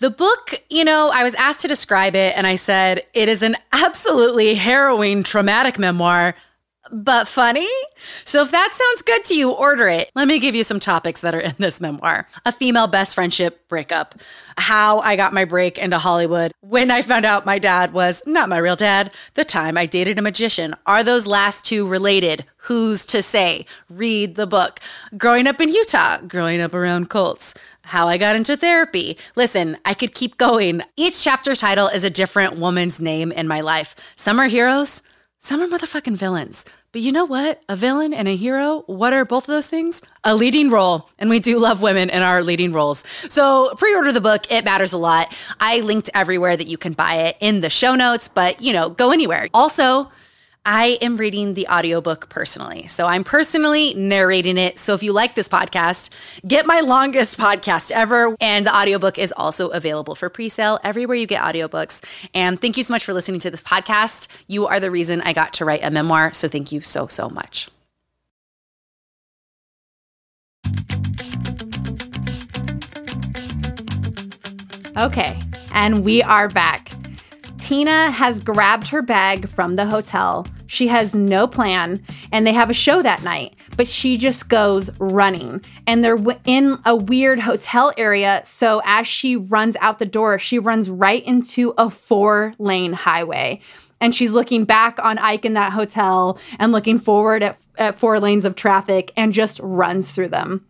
The book, you know, I was asked to describe it, and I said, it is an absolutely harrowing, traumatic memoir but funny. So if that sounds good to you, order it. Let me give you some topics that are in this memoir a female best friendship breakup, how I got my break into Hollywood, when I found out my dad was not my real dad, the time I dated a magician. Are those last two related? Who's to say? Read the book. Growing up in Utah, growing up around cults how I got into therapy. Listen, I could keep going. Each chapter title is a different woman's name in my life. Some are heroes, some are motherfucking villains. But you know what? A villain and a hero, what are both of those things? A leading role. And we do love women in our leading roles. So pre order the book. It matters a lot. I linked everywhere that you can buy it in the show notes, but you know, go anywhere. Also, I am reading the audiobook personally. So I'm personally narrating it. So if you like this podcast, get my longest podcast ever. And the audiobook is also available for pre-sale everywhere you get audiobooks. And thank you so much for listening to this podcast. You are the reason I got to write a memoir. So thank you so, so much. Okay, and we are back. Tina has grabbed her bag from the hotel. She has no plan, and they have a show that night, but she just goes running. And they're in a weird hotel area. So as she runs out the door, she runs right into a four lane highway. And she's looking back on Ike in that hotel and looking forward at, at four lanes of traffic and just runs through them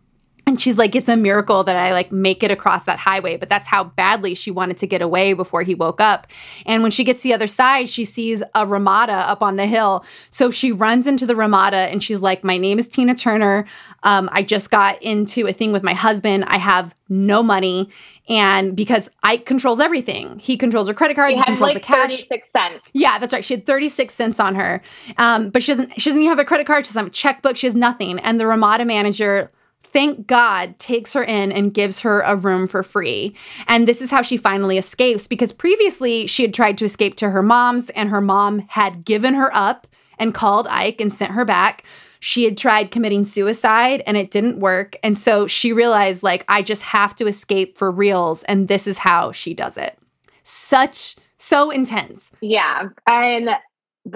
and she's like it's a miracle that i like make it across that highway but that's how badly she wanted to get away before he woke up and when she gets to the other side she sees a ramada up on the hill so she runs into the ramada and she's like my name is tina turner um, i just got into a thing with my husband i have no money and because Ike controls everything, he controls her credit cards, he controls like the cash. Thirty-six cents. Yeah, that's right. She had thirty-six cents on her, um, but she doesn't. She doesn't even have a credit card. She doesn't have a checkbook. She has nothing. And the Ramada manager thank God, takes her in and gives her a room for free. And this is how she finally escapes because previously she had tried to escape to her mom's, and her mom had given her up and called Ike and sent her back. She had tried committing suicide and it didn't work. And so she realized, like, I just have to escape for reals. And this is how she does it. Such, so intense. Yeah. And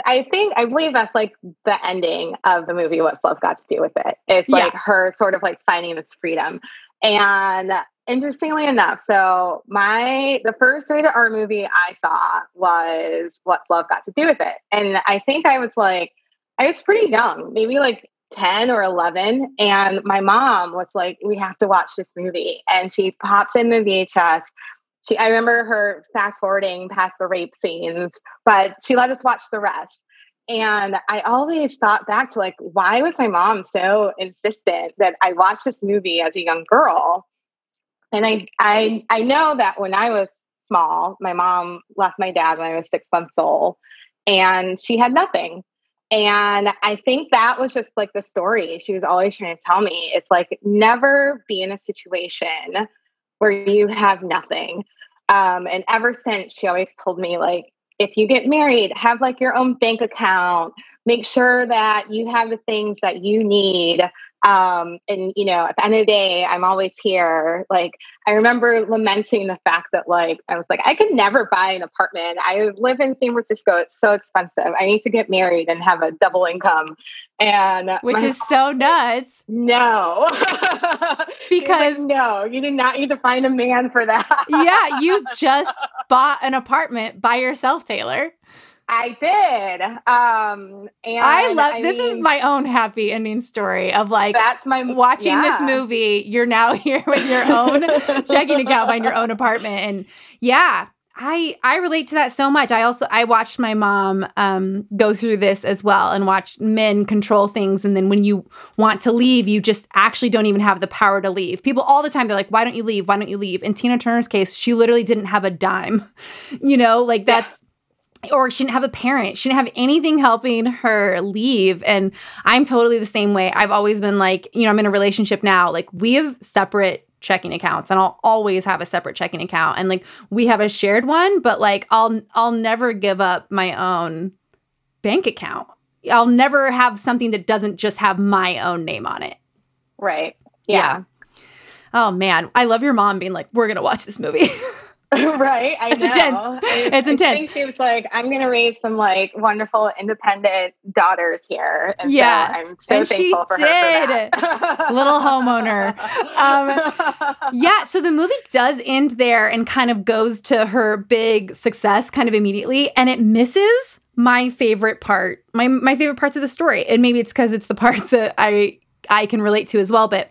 I think I believe that's like the ending of the movie. What's love got to do with it? It's like yeah. her sort of like finding this freedom. And interestingly enough, so my the first rated R movie I saw was What's Love Got to Do with It, and I think I was like I was pretty young, maybe like 10 or 11 and my mom was like we have to watch this movie and she pops in the VHS she I remember her fast forwarding past the rape scenes, but she let us watch the rest. And I always thought back to like, why was my mom so insistent that I watch this movie as a young girl? And I I I know that when I was small, my mom left my dad when I was six months old, and she had nothing. And I think that was just like the story she was always trying to tell me. It's like never be in a situation where you have nothing. Um, and ever since, she always told me, like, if you get married, have like your own bank account, make sure that you have the things that you need. Um, and you know, at the end of the day, I'm always here. Like, I remember lamenting the fact that, like, I was like, I could never buy an apartment. I live in San Francisco; it's so expensive. I need to get married and have a double income and which is so nuts. No, because like, no, you did not need to find a man for that. yeah, you just bought an apartment by yourself, Taylor. I did. Um, and I love I this mean, is my own happy ending story of like that's my watching yeah. this movie. You're now here with your own checking account, buying your own apartment, and yeah, I I relate to that so much. I also I watched my mom um, go through this as well and watch men control things, and then when you want to leave, you just actually don't even have the power to leave. People all the time they're like, "Why don't you leave? Why don't you leave?" In Tina Turner's case, she literally didn't have a dime. You know, like that's. Or she didn't have a parent. She didn't have anything helping her leave. And I'm totally the same way. I've always been like, you know, I'm in a relationship now. Like, we have separate checking accounts and I'll always have a separate checking account and like we have a shared one but like I'll I'll never give up my own bank account. I'll never have something that doesn't just have my own name on it. Right. Yeah. yeah. Oh man, I love your mom being like we're going to watch this movie. right. I it's know. intense. I, it's I intense. Think she was like, I'm going to raise some like wonderful independent daughters here. And yeah. So I'm so and thankful she for did. her for that. Little homeowner. Um, yeah. So the movie does end there and kind of goes to her big success kind of immediately. And it misses my favorite part, my, my favorite parts of the story. And maybe it's because it's the parts that I, I can relate to as well. But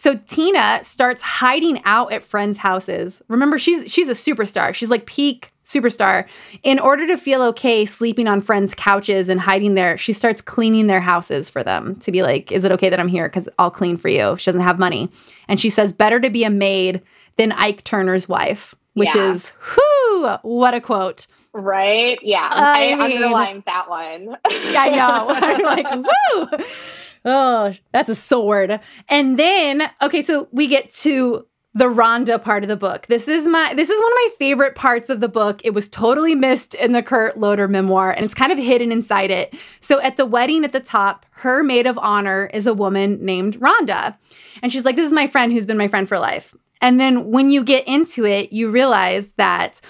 so Tina starts hiding out at friends' houses. Remember, she's she's a superstar. She's like peak superstar. In order to feel okay sleeping on friends' couches and hiding there, she starts cleaning their houses for them to be like, "Is it okay that I'm here? Because I'll clean for you." She doesn't have money, and she says, "Better to be a maid than Ike Turner's wife," which yeah. is whoo, what a quote. Right? Yeah, I, I mean, underlined that one. I know. I'm like, woo. Oh, that's a sword. And then, okay, so we get to the Rhonda part of the book. This is my this is one of my favorite parts of the book. It was totally missed in the Kurt Loder memoir and it's kind of hidden inside it. So at the wedding at the top, her maid of honor is a woman named Rhonda. And she's like this is my friend who's been my friend for life. And then when you get into it, you realize that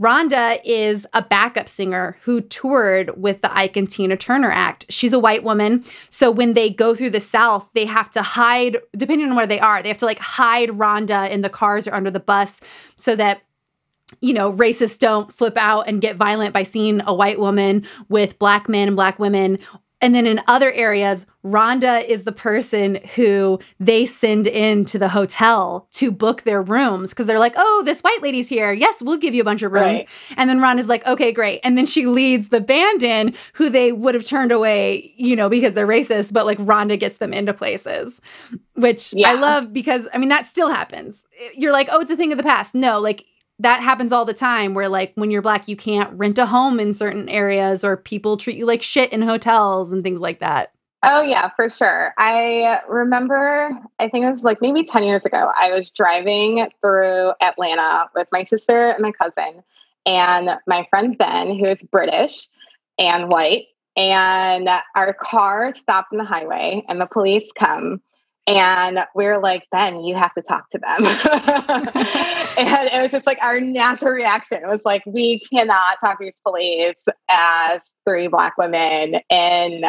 Rhonda is a backup singer who toured with the Ike and Tina Turner Act. She's a white woman. So when they go through the South, they have to hide, depending on where they are, they have to like hide Rhonda in the cars or under the bus so that you know, racists don't flip out and get violent by seeing a white woman with black men and black women and then in other areas, Rhonda is the person who they send in to the hotel to book their rooms because they're like, oh, this white lady's here. Yes, we'll give you a bunch of rooms. Right. And then Rhonda's like, okay, great. And then she leads the band in who they would have turned away, you know, because they're racist, but like Rhonda gets them into places, which yeah. I love because, I mean, that still happens. You're like, oh, it's a thing of the past. No, like that happens all the time where like when you're black you can't rent a home in certain areas or people treat you like shit in hotels and things like that. Oh yeah for sure. I remember i think it was like maybe 10 years ago i was driving through atlanta with my sister and my cousin and my friend ben who is british and white and our car stopped in the highway and the police come and we are like, Ben, you have to talk to them. and it was just like our natural reaction. Was like, we cannot talk to these police as three Black women in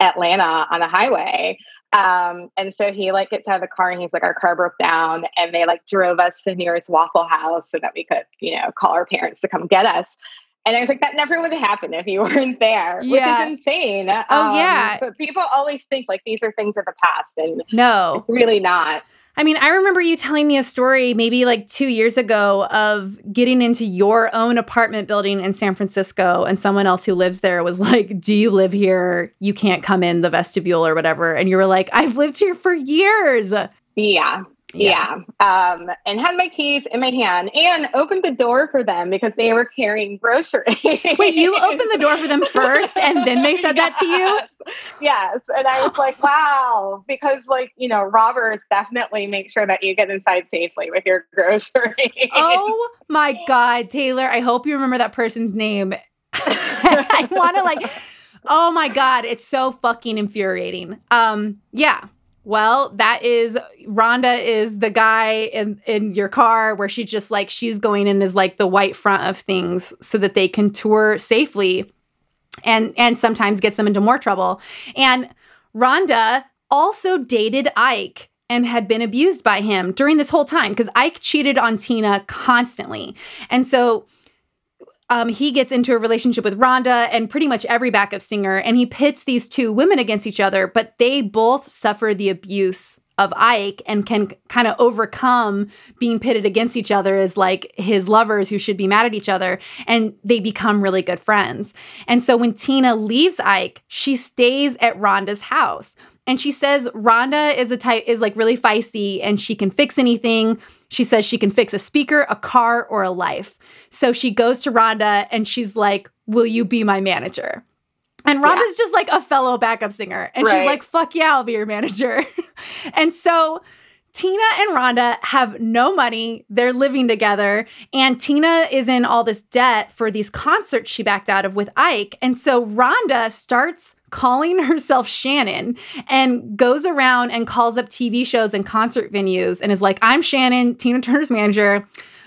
Atlanta on a highway. Um, and so he like gets out of the car and he's like, our car broke down and they like drove us to the nearest Waffle House so that we could, you know, call our parents to come get us. And I was like, that never would have happened if you weren't there, yeah. which is insane. Oh, um, yeah. But people always think like these are things of the past. And no, it's really not. I mean, I remember you telling me a story maybe like two years ago of getting into your own apartment building in San Francisco, and someone else who lives there was like, Do you live here? You can't come in the vestibule or whatever. And you were like, I've lived here for years. Yeah. Yeah. yeah. Um, and had my keys in my hand and opened the door for them because they were carrying groceries. Wait, you opened the door for them first and then they said yes. that to you? Yes. And I was like, wow, because like, you know, robbers definitely make sure that you get inside safely with your groceries. Oh my God, Taylor, I hope you remember that person's name. I want to like, oh my God, it's so fucking infuriating. Um, yeah. Well, that is Rhonda is the guy in in your car where she just like she's going in as like the white front of things so that they can tour safely and and sometimes gets them into more trouble. And Rhonda also dated Ike and had been abused by him during this whole time because Ike cheated on Tina constantly. And so um, he gets into a relationship with Rhonda and pretty much every backup singer, and he pits these two women against each other, but they both suffer the abuse of Ike and can kind of overcome being pitted against each other as like his lovers who should be mad at each other and they become really good friends. And so when Tina leaves Ike, she stays at Rhonda's house. And she says Rhonda is the type is like really feisty and she can fix anything. She says she can fix a speaker, a car, or a life. So she goes to Rhonda and she's like, "Will you be my manager?" And Rhonda's yeah. just like a fellow backup singer. And right. she's like, fuck yeah, I'll be your manager. and so Tina and Rhonda have no money. They're living together. And Tina is in all this debt for these concerts she backed out of with Ike. And so Rhonda starts calling herself Shannon and goes around and calls up TV shows and concert venues and is like, I'm Shannon, Tina Turner's manager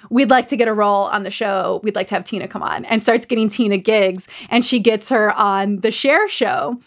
we'd like to get a role on the show. We'd like to have Tina come on and starts getting Tina gigs. And she gets her on the Cher show.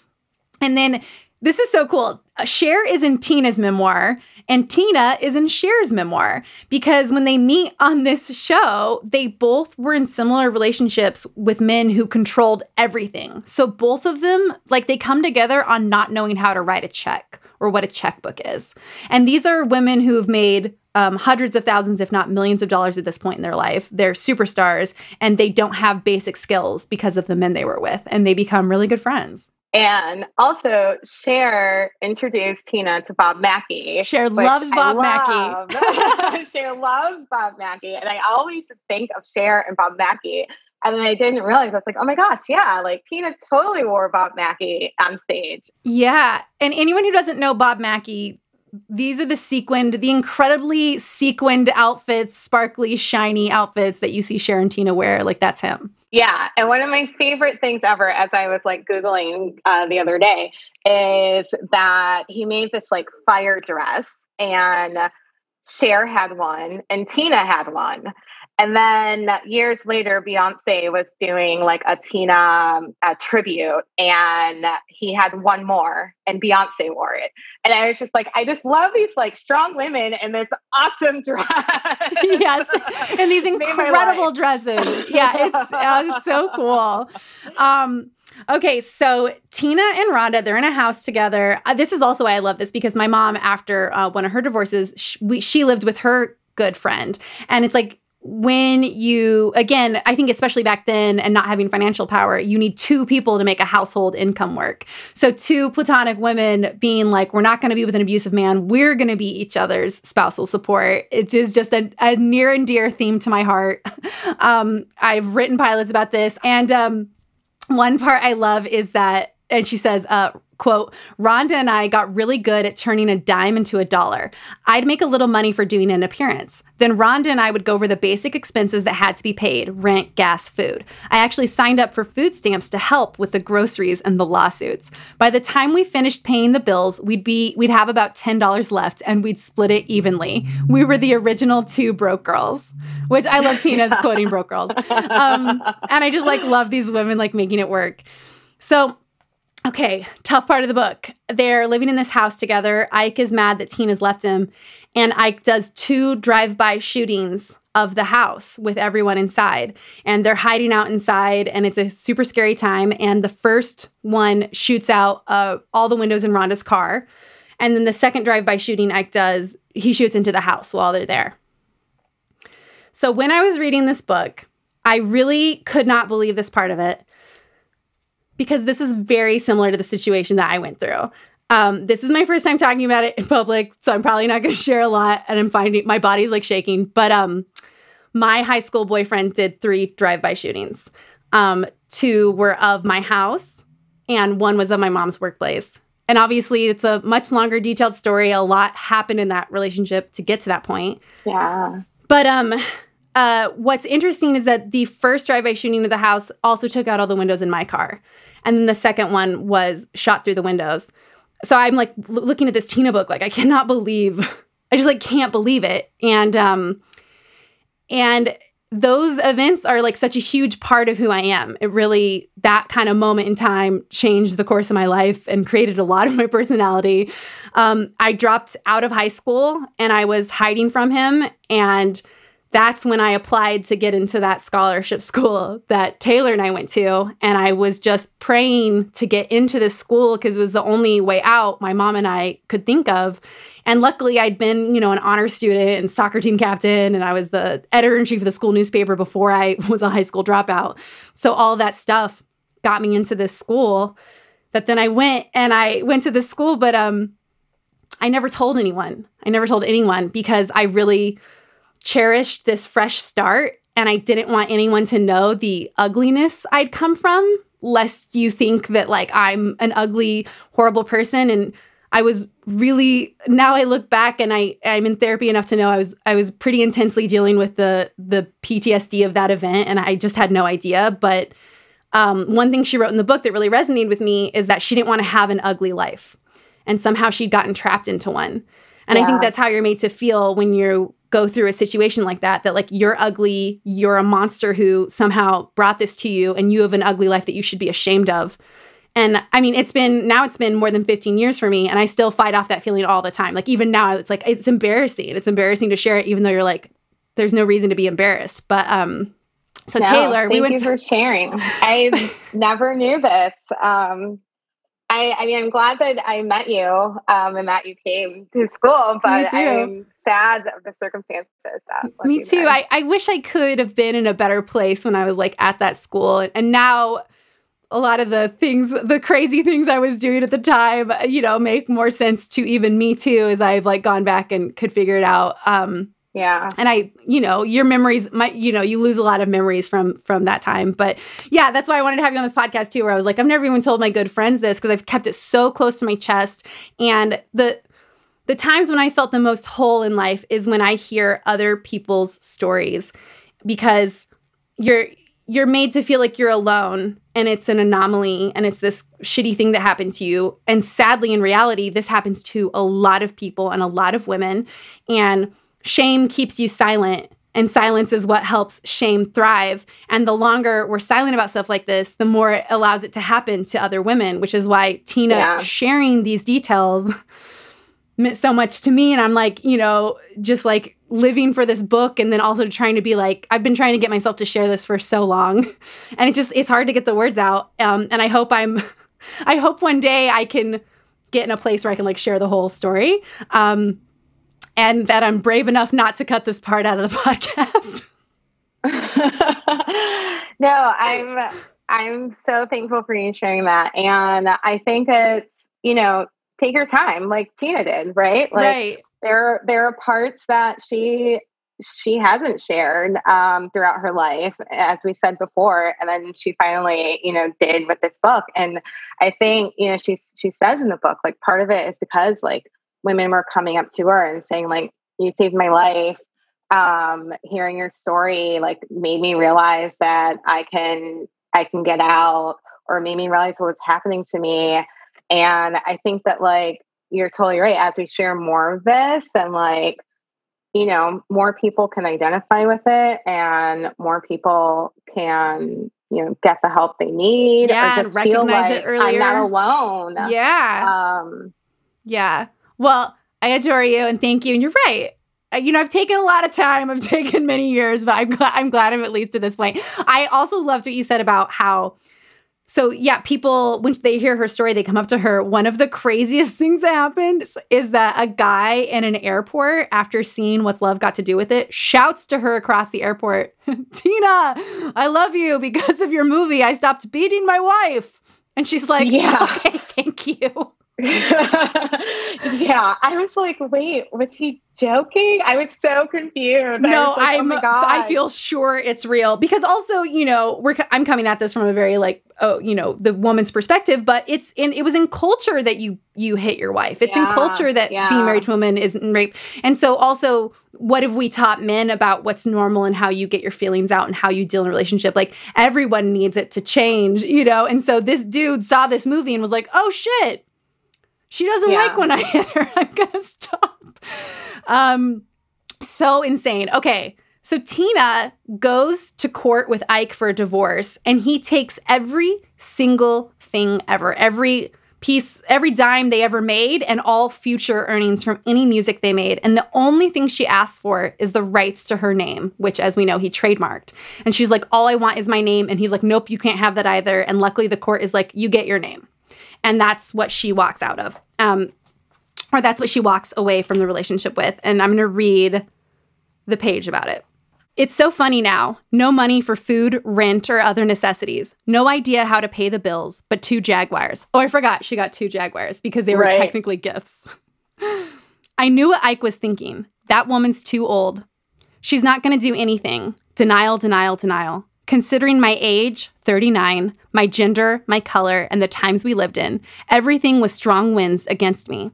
And then this is so cool. Uh, Cher is in Tina's memoir, and Tina is in Cher's memoir because when they meet on this show, they both were in similar relationships with men who controlled everything. So both of them, like, they come together on not knowing how to write a check or what a checkbook is. And these are women who've made um, hundreds of thousands, if not millions of dollars at this point in their life. They're superstars and they don't have basic skills because of the men they were with, and they become really good friends. And also, Cher introduced Tina to Bob Mackie. Cher loves Bob love. Mackie. Cher loves Bob Mackie. And I always just think of Cher and Bob Mackie. And then I didn't realize, I was like, oh my gosh, yeah, like Tina totally wore Bob Mackie on stage. Yeah. And anyone who doesn't know Bob Mackie, these are the sequined, the incredibly sequined outfits, sparkly, shiny outfits that you see Cher and Tina wear. Like that's him. Yeah. And one of my favorite things ever, as I was like Googling uh, the other day, is that he made this like fire dress and Cher had one and Tina had one. And then years later, Beyonce was doing like a Tina a tribute, and he had one more, and Beyonce wore it. And I was just like, I just love these like strong women in this awesome dress. yes, and these incredible dresses. Yeah, it's uh, it's so cool. Um, Okay, so Tina and Rhonda, they're in a house together. Uh, this is also why I love this because my mom, after uh, one of her divorces, sh- we, she lived with her good friend. And it's like when you again i think especially back then and not having financial power you need two people to make a household income work. So two platonic women being like we're not going to be with an abusive man. We're going to be each other's spousal support. It is just a, a near and dear theme to my heart. Um, i've written pilots about this and um, one part i love is that and she says uh, quote, Rhonda and I got really good at turning a dime into a dollar. I'd make a little money for doing an appearance. Then Rhonda and I would go over the basic expenses that had to be paid rent, gas, food. I actually signed up for food stamps to help with the groceries and the lawsuits. By the time we finished paying the bills, we'd be we'd have about $10 left and we'd split it evenly. We were the original two broke girls, which I love Tina's quoting broke girls. Um, and I just like love these women like making it work. So Okay, tough part of the book. They're living in this house together. Ike is mad that Tina's left him, and Ike does two drive-by shootings of the house with everyone inside. And they're hiding out inside, and it's a super scary time. And the first one shoots out uh, all the windows in Rhonda's car. And then the second drive-by shooting Ike does, he shoots into the house while they're there. So when I was reading this book, I really could not believe this part of it because this is very similar to the situation that I went through. Um, this is my first time talking about it in public, so I'm probably not going to share a lot. And I'm finding my body's like shaking. But um, my high school boyfriend did three drive-by shootings. Um, two were of my house, and one was of my mom's workplace. And obviously, it's a much longer, detailed story. A lot happened in that relationship to get to that point. Yeah. But um, uh, what's interesting is that the first drive-by shooting of the house also took out all the windows in my car, and then the second one was shot through the windows. So I'm like l- looking at this Tina book, like I cannot believe, I just like can't believe it, and um, and those events are like such a huge part of who I am. It really, that kind of moment in time changed the course of my life and created a lot of my personality. Um, I dropped out of high school and I was hiding from him. And that's when I applied to get into that scholarship school that Taylor and I went to. And I was just praying to get into this school because it was the only way out my mom and I could think of. And luckily, I'd been, you know, an honor student and soccer team captain, and I was the editor in chief of the school newspaper before I was a high school dropout. So all that stuff got me into this school. That then I went and I went to this school, but um, I never told anyone. I never told anyone because I really cherished this fresh start and I didn't want anyone to know the ugliness I'd come from, lest you think that like I'm an ugly, horrible person. And I was really now I look back and I I'm in therapy enough to know I was I was pretty intensely dealing with the the PTSD of that event and I just had no idea. But um, one thing she wrote in the book that really resonated with me is that she didn't want to have an ugly life, and somehow she'd gotten trapped into one. And yeah. I think that's how you're made to feel when you go through a situation like that that like you're ugly you're a monster who somehow brought this to you and you have an ugly life that you should be ashamed of. And i mean it's been now it's been more than 15 years for me and i still fight off that feeling all the time. Like even now it's like it's embarrassing. It's embarrassing to share it even though you're like there's no reason to be embarrassed. But um so no, taylor thank we went you to- for sharing. I never knew this. Um I, I mean, I'm glad that I met you um, and that you came to school, but I'm sad of the circumstances that. Me too. I, I wish I could have been in a better place when I was like at that school. And now a lot of the things, the crazy things I was doing at the time, you know, make more sense to even me too as I've like gone back and could figure it out. Um, yeah. And I, you know, your memories might, you know, you lose a lot of memories from from that time. But yeah, that's why I wanted to have you on this podcast too, where I was like, I've never even told my good friends this because I've kept it so close to my chest. And the the times when I felt the most whole in life is when I hear other people's stories because you're you're made to feel like you're alone and it's an anomaly and it's this shitty thing that happened to you. And sadly, in reality, this happens to a lot of people and a lot of women. And shame keeps you silent and silence is what helps shame thrive. And the longer we're silent about stuff like this, the more it allows it to happen to other women, which is why Tina yeah. sharing these details meant so much to me. And I'm like, you know, just like living for this book and then also trying to be like, I've been trying to get myself to share this for so long. And it's just, it's hard to get the words out. Um, and I hope I'm, I hope one day I can get in a place where I can like share the whole story. Um, and that I'm brave enough not to cut this part out of the podcast. no, I'm I'm so thankful for you sharing that. And I think it's, you know, take your time like Tina did, right? Like right. there there are parts that she she hasn't shared um, throughout her life, as we said before, and then she finally, you know, did with this book. And I think, you know, she she says in the book, like part of it is because like women were coming up to her and saying like you saved my life. Um hearing your story like made me realize that i can i can get out or made me realize what was happening to me. And i think that like you're totally right. As we share more of this and like you know more people can identify with it and more people can you know get the help they need yeah, or just recognize feel like it earlier. i'm not alone. Yeah. Um yeah well, I adore you and thank you. And you're right. Uh, you know, I've taken a lot of time. I've taken many years, but I'm glad, I'm glad I'm at least to this point. I also loved what you said about how. So yeah, people when they hear her story, they come up to her. One of the craziest things that happened is that a guy in an airport, after seeing what's love got to do with it, shouts to her across the airport, "Tina, I love you because of your movie. I stopped beating my wife." And she's like, "Yeah, okay, thank you." yeah, I was like, wait, was he joking? I was so confused. No, like, oh I'm. Oh I feel sure it's real because also, you know, we're. I'm coming at this from a very like, oh, you know, the woman's perspective, but it's in. It was in culture that you you hit your wife. It's yeah, in culture that yeah. being married to a woman isn't rape, and so also, what have we taught men about what's normal and how you get your feelings out and how you deal in a relationship? Like everyone needs it to change, you know. And so this dude saw this movie and was like, oh shit she doesn't yeah. like when I hit her. I'm gonna stop. Um, so insane. Okay. So Tina goes to court with Ike for a divorce, and he takes every single thing ever, every piece, every dime they ever made, and all future earnings from any music they made. And the only thing she asks for is the rights to her name, which, as we know, he trademarked. And she's like, All I want is my name. And he's like, Nope, you can't have that either. And luckily, the court is like, You get your name. And that's what she walks out of. Um, or that's what she walks away from the relationship with. And I'm going to read the page about it. It's so funny now. No money for food, rent, or other necessities. No idea how to pay the bills, but two Jaguars. Oh, I forgot she got two Jaguars because they were Right. technically gifts. I knew what Ike was thinking. That woman's too old. She's not going to do anything. Denial, denial, denial. Considering my age, 39, my gender, my color, and the times we lived in, everything was strong winds against me.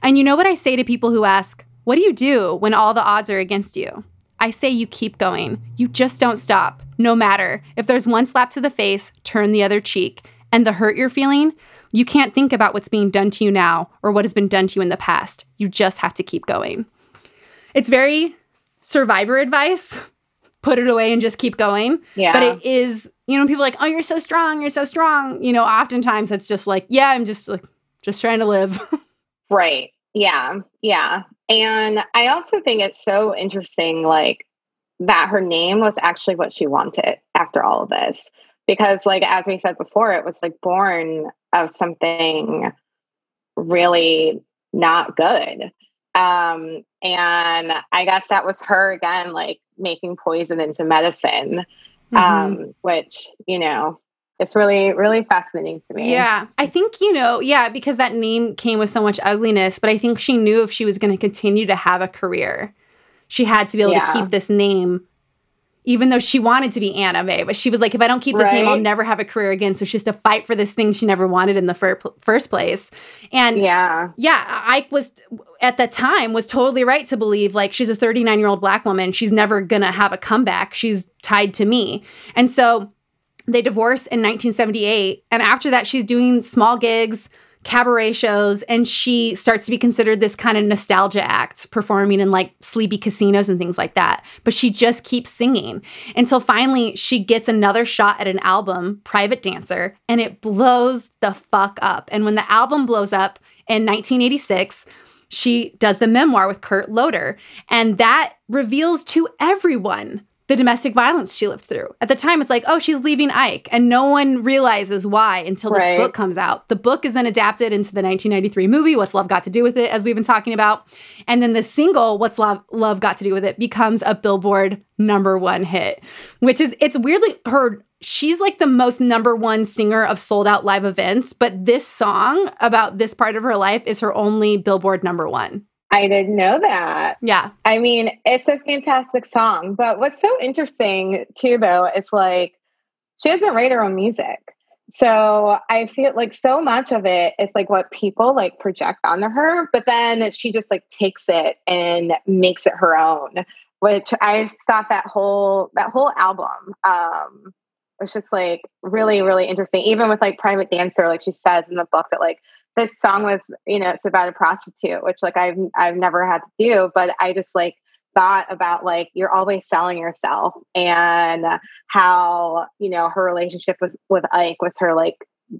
And you know what I say to people who ask, What do you do when all the odds are against you? I say you keep going. You just don't stop, no matter. If there's one slap to the face, turn the other cheek. And the hurt you're feeling, you can't think about what's being done to you now or what has been done to you in the past. You just have to keep going. It's very survivor advice. Put it away and just keep going. Yeah. But it is, you know, people are like, oh, you're so strong, you're so strong. You know, oftentimes it's just like, yeah, I'm just like, just trying to live. Right. Yeah. Yeah. And I also think it's so interesting, like that her name was actually what she wanted after all of this. Because, like, as we said before, it was like born of something really not good. Um, and I guess that was her again, like making poison into medicine, Mhm. um, which, you know, it's really, really fascinating to me. Yeah. I think, you know, yeah, because that name came with so much ugliness, but I think she knew if she was going to continue to have a career, she had to be able Yeah. to keep this name, even though she wanted to be Anna Mae. But she was like, if I don't keep this name, I'll never have a career again. So she has to fight for this thing she never wanted in the fir- first place. And Yeah. yeah, Ike was at that time was totally right to believe like she's a 39 year old black woman. She's never gonna have a comeback. She's tied to me. And so they divorce in 1978. And after that, she's doing small gigs, cabaret shows, and she starts to be considered this kind of nostalgia act, performing in like sleepy casinos and things like that. But she just keeps singing until finally she gets another shot at an album, Private Dancer, and it blows the fuck up. And when the album blows up in 1986, she does the memoir with Kurt Loder, and that reveals to everyone the domestic violence she lived through. At the time, it's like, oh, she's leaving Ike, and no one realizes why until this Right. book comes out. The book is then adapted into the 1993 movie, What's Love Got to Do with It, as we've been talking about. And then the single, What's Love, Love Got to Do with It, becomes a Billboard number one hit, which is, it's weirdly her. She's like the most number one singer of sold out live events, but this song about this part of her life is her only Billboard number one. I didn't know that. Yeah. I mean, it's a fantastic song. But what's so interesting too, though, is like she doesn't write her own music. So I feel like so much of it is like what people like project onto her, but then she just like takes it and makes it her own. Which I thought that whole that whole album um was just like really really interesting. Even with like Private Dancer, like she says in the book that like this song was you know it's about a prostitute, which like I've I've never had to do, but I just like thought about like you're always selling yourself and how you know her relationship with with Ike was her like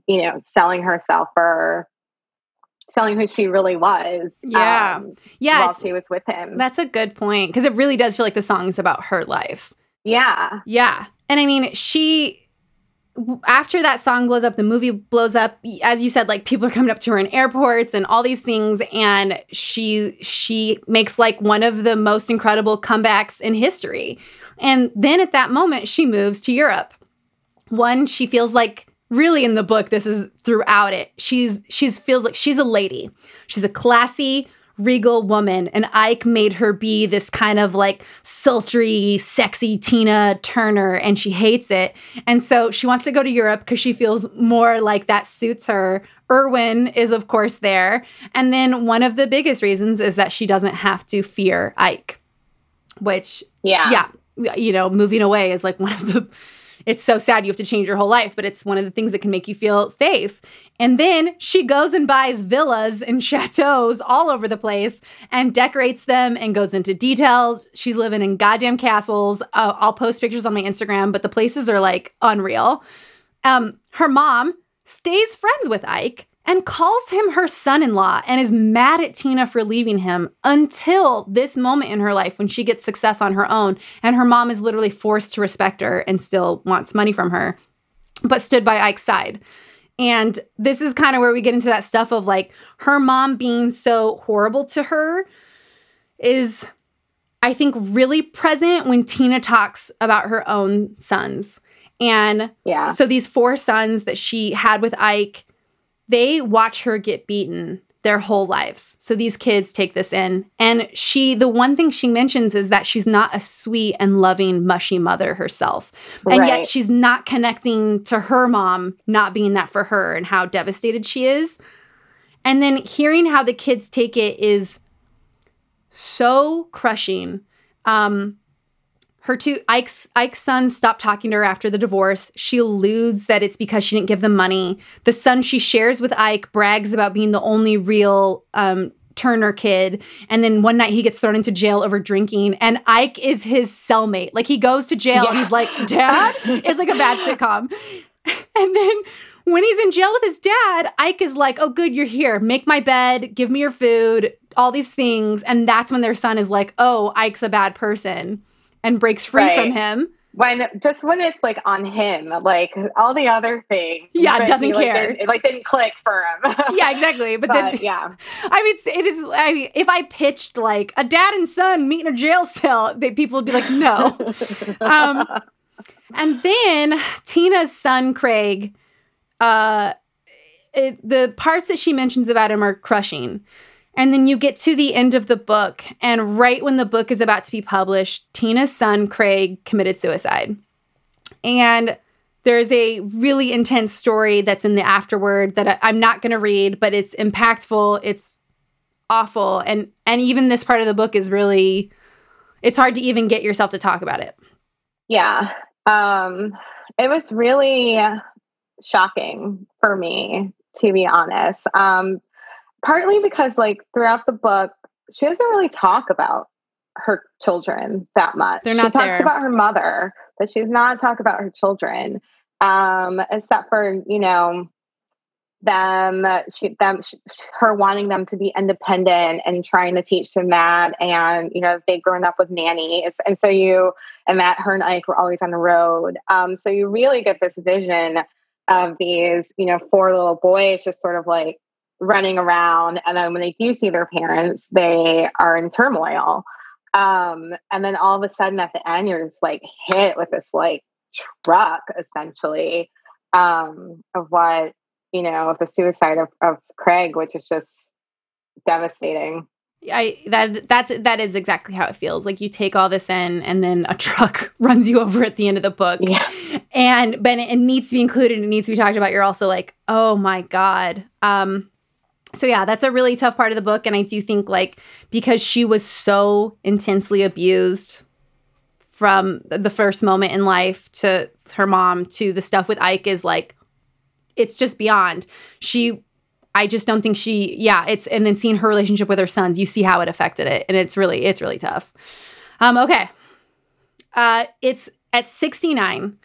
you know selling herself for selling who she really was Yeah. um, Yeah. while she was with him That's a good point because it really does feel like the song is about her life. yeah Yeah. And I mean, she, after that song blows up, the movie blows up. As you said, like people are coming up to her in airports and all these things. And she, she makes like one of the most incredible comebacks in history. And then at that moment, she moves to Europe. One, she feels like really in the book, this is throughout it. She's, she's feels like she's a lady. She's a classy, regal woman and Ike made her be this kind of like sultry, sexy Tina Turner and she hates it. And so she wants to go to Europe because she feels more like that suits her. Erwin is of course there. And then one of the biggest reasons is that she doesn't have to fear Ike, which yeah yeah, you know, moving away is like one of the it's so sad you have to change your whole life, but it's one of the things that can make you feel safe. And then she goes and buys villas and chateaus all over the place and decorates them and goes into details. She's living in goddamn castles. Uh, I'll post pictures on my Instagram, but the places are like unreal. Um, her mom stays friends with Ike and calls him her son in law and is mad at Tina for leaving him until this moment in her life when she gets success on her own and her mom is literally forced to respect her and still wants money from her, but stood by Ike's side. And this is kind of where we get into that stuff of like her mom being so horrible to her is, I think, really present when Tina talks about her own sons. And yeah. so these four sons that she had with Ike they watch her get beaten their whole lives. So these kids take this in. And she, the one thing she mentions is that she's not a sweet and loving, mushy mother herself. And Right. yet she's not connecting to her mom not being that for her and how devastated she is. And then hearing how the kids take it is so crushing. Um, her two Ike's Ike's sons stop talking to her after the divorce. She alludes that it's because she didn't give them money. The son she shares with Ike brags about being the only real um, Turner kid, and then one night he gets thrown into jail over drinking, and Ike is his cellmate. Like he goes to jail and he's like, "Dad," it's like a bad sitcom. And then when he's in jail with his dad, Ike is like, "Oh, good, you're here. Make my bed, give me your food, all these things." And that's when their son is like, "Oh, Ike's a bad person." And breaks free Right. from him. when just when it's like on him, like all the other things. Yeah, doesn't he, like, care. didn't- It like didn't click for him. Yeah, exactly. But, but then, yeah, I mean, it's- it is. I mean, if I pitched like a dad and son meet in a jail cell, they, people would be like, no. Um, and then Tina's son, Craig, uh, it, the parts that she mentions about him are crushing. And then you get to the end of the book, and right when the book is about to be published, Tina's son, Craig, committed suicide. And there's a really intense story that's in the afterword that I, I'm not going to read, but it's impactful. It's awful, and and even this part of the book is really, it's hard to even get yourself to talk about it. yeah. Um, it was really shocking for me, to be honest. Um, partly because like throughout the book, she doesn't really talk about her children that much. They're she talks there. about her mother, but she's not talk about her children. Um, except for, you know, them she them sh her wanting them to be independent and trying to teach them that and you know they've grown up with nannies and so you and that her and ike were always on the road um so you really get this vision of these you know four little boys just sort of like running around and then when they do see their parents they are in turmoil um and then all of a sudden at the end you're just like hit with this like truck essentially um of what you know, of the suicide of, of Craig, which is just devastating. I that that's that is exactly how it feels. Like you take all this in, and then a truck runs you over at the end of the book. Yeah. and but it needs to be included. It needs to be talked about. You're also like, oh my god. Um. So yeah, that's a really tough part of the book, and I do think like because she was so intensely abused from the first moment in life to her mom to the stuff with Ike is like it's just beyond. She I just don't think she yeah, it's and then seeing her relationship with her sons, you see how it affected it and it's really it's really tough. Um okay. Uh it's at 69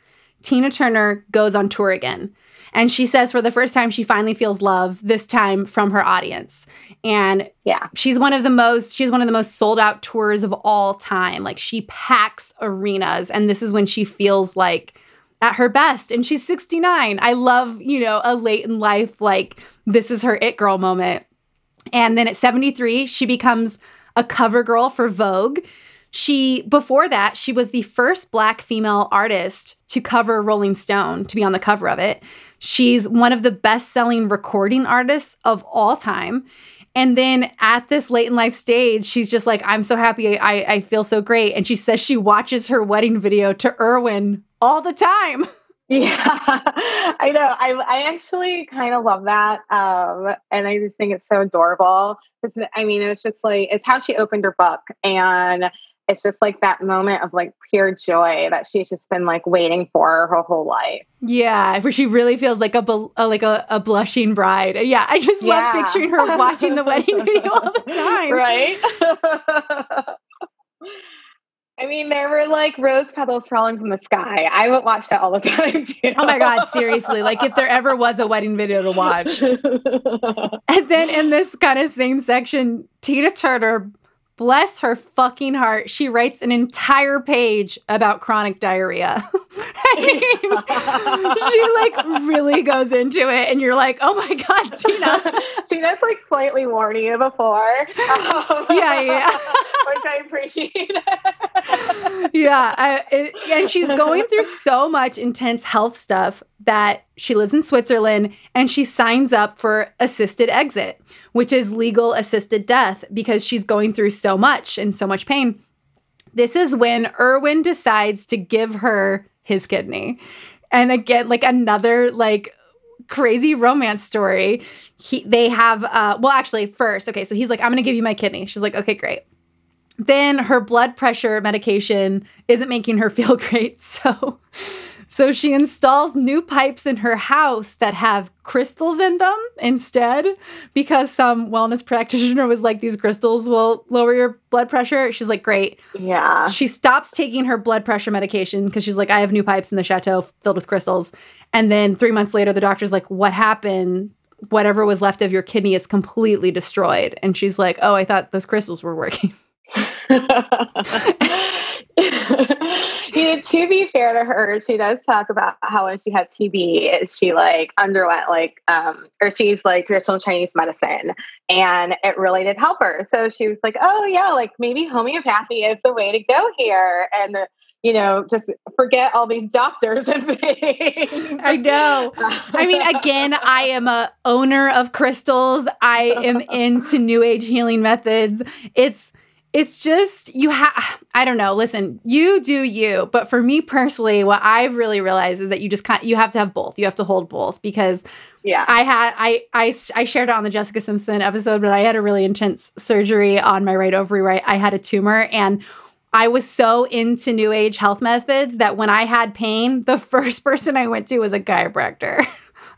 Tina Turner goes on tour again. And she says for the first time she finally feels love this time from her audience. And Yeah. she's one of the most she's one of the most sold out tours of all time. Like she packs arenas and this is when she feels like at her best and she's 69. I love, you know, a late in life like this is her it girl moment. And then at 73, she becomes a cover girl for Vogue. She before that, she was the first black female artist to cover Rolling Stone, to be on the cover of it. She's one of the best-selling recording artists of all time. And then at this late in life stage, she's just like, I'm so happy. I, I feel so great. And she says she watches her wedding video to Erwin all the time. Yeah, I know. I I actually kind of love that, um, and I just think it's so adorable. It's, I mean, it's just like it's how she opened her book, and it's just like that moment of like pure joy that she's just been like waiting for her whole life. Yeah, where she really feels like a, uh, like a, a blushing bride. Yeah, I just love picturing her watching the wedding video all the time. right? I mean, there were like rose petals falling from the sky. I would watch that all the time. Too. Oh my God, seriously. Like if there ever was a wedding video to watch. and then in this kind of same section, Tina Turner bless her fucking heart, she writes an entire page about chronic diarrhea. I mean, she like really goes into it, and you're like, oh my god, Tina. Tina's like slightly warning you before. Um, yeah, yeah, which I appreciate. yeah, I, it, and she's going through so much intense health stuff that she lives in Switzerland and she signs up for assisted exit, which is legal assisted death because she's going through so much and so much pain. This is when Erwin decides to give her his kidney. And again, like another like crazy romance story. He they have uh well actually first, okay, so he's like, I'm gonna give you my kidney. She's like, okay, great. Then her blood pressure medication isn't making her feel great. So so she installs new pipes in her house that have crystals in them instead because some wellness practitioner was like, these crystals will lower your blood pressure. She's like, great. Yeah. She stops taking her blood pressure medication because she's like, I have new pipes in the chateau filled with crystals. And then three months later, the doctor's like, what happened? Whatever was left of your kidney is completely destroyed. And she's like, oh, I thought those crystals were working. to be fair to her, she does talk about how when she had TB, she like underwent like um or she used like traditional Chinese medicine and it really did help her. So she was like, Oh yeah, like maybe homeopathy is the way to go here. And you know, just forget all these doctors and things. I know. I mean, again, I am a owner of crystals. I am into new age healing methods. It's it's just you have i don't know. Listen you do you. But for me personally what i've really realized is that you just kind you have to have both. You have to hold both because yeah. I had I, I i shared it on the jessica simpson episode but i had a really intense surgery on my right ovary right? I had a tumor and I was so into new age health methods that when I had pain, the first person I went to was a chiropractor.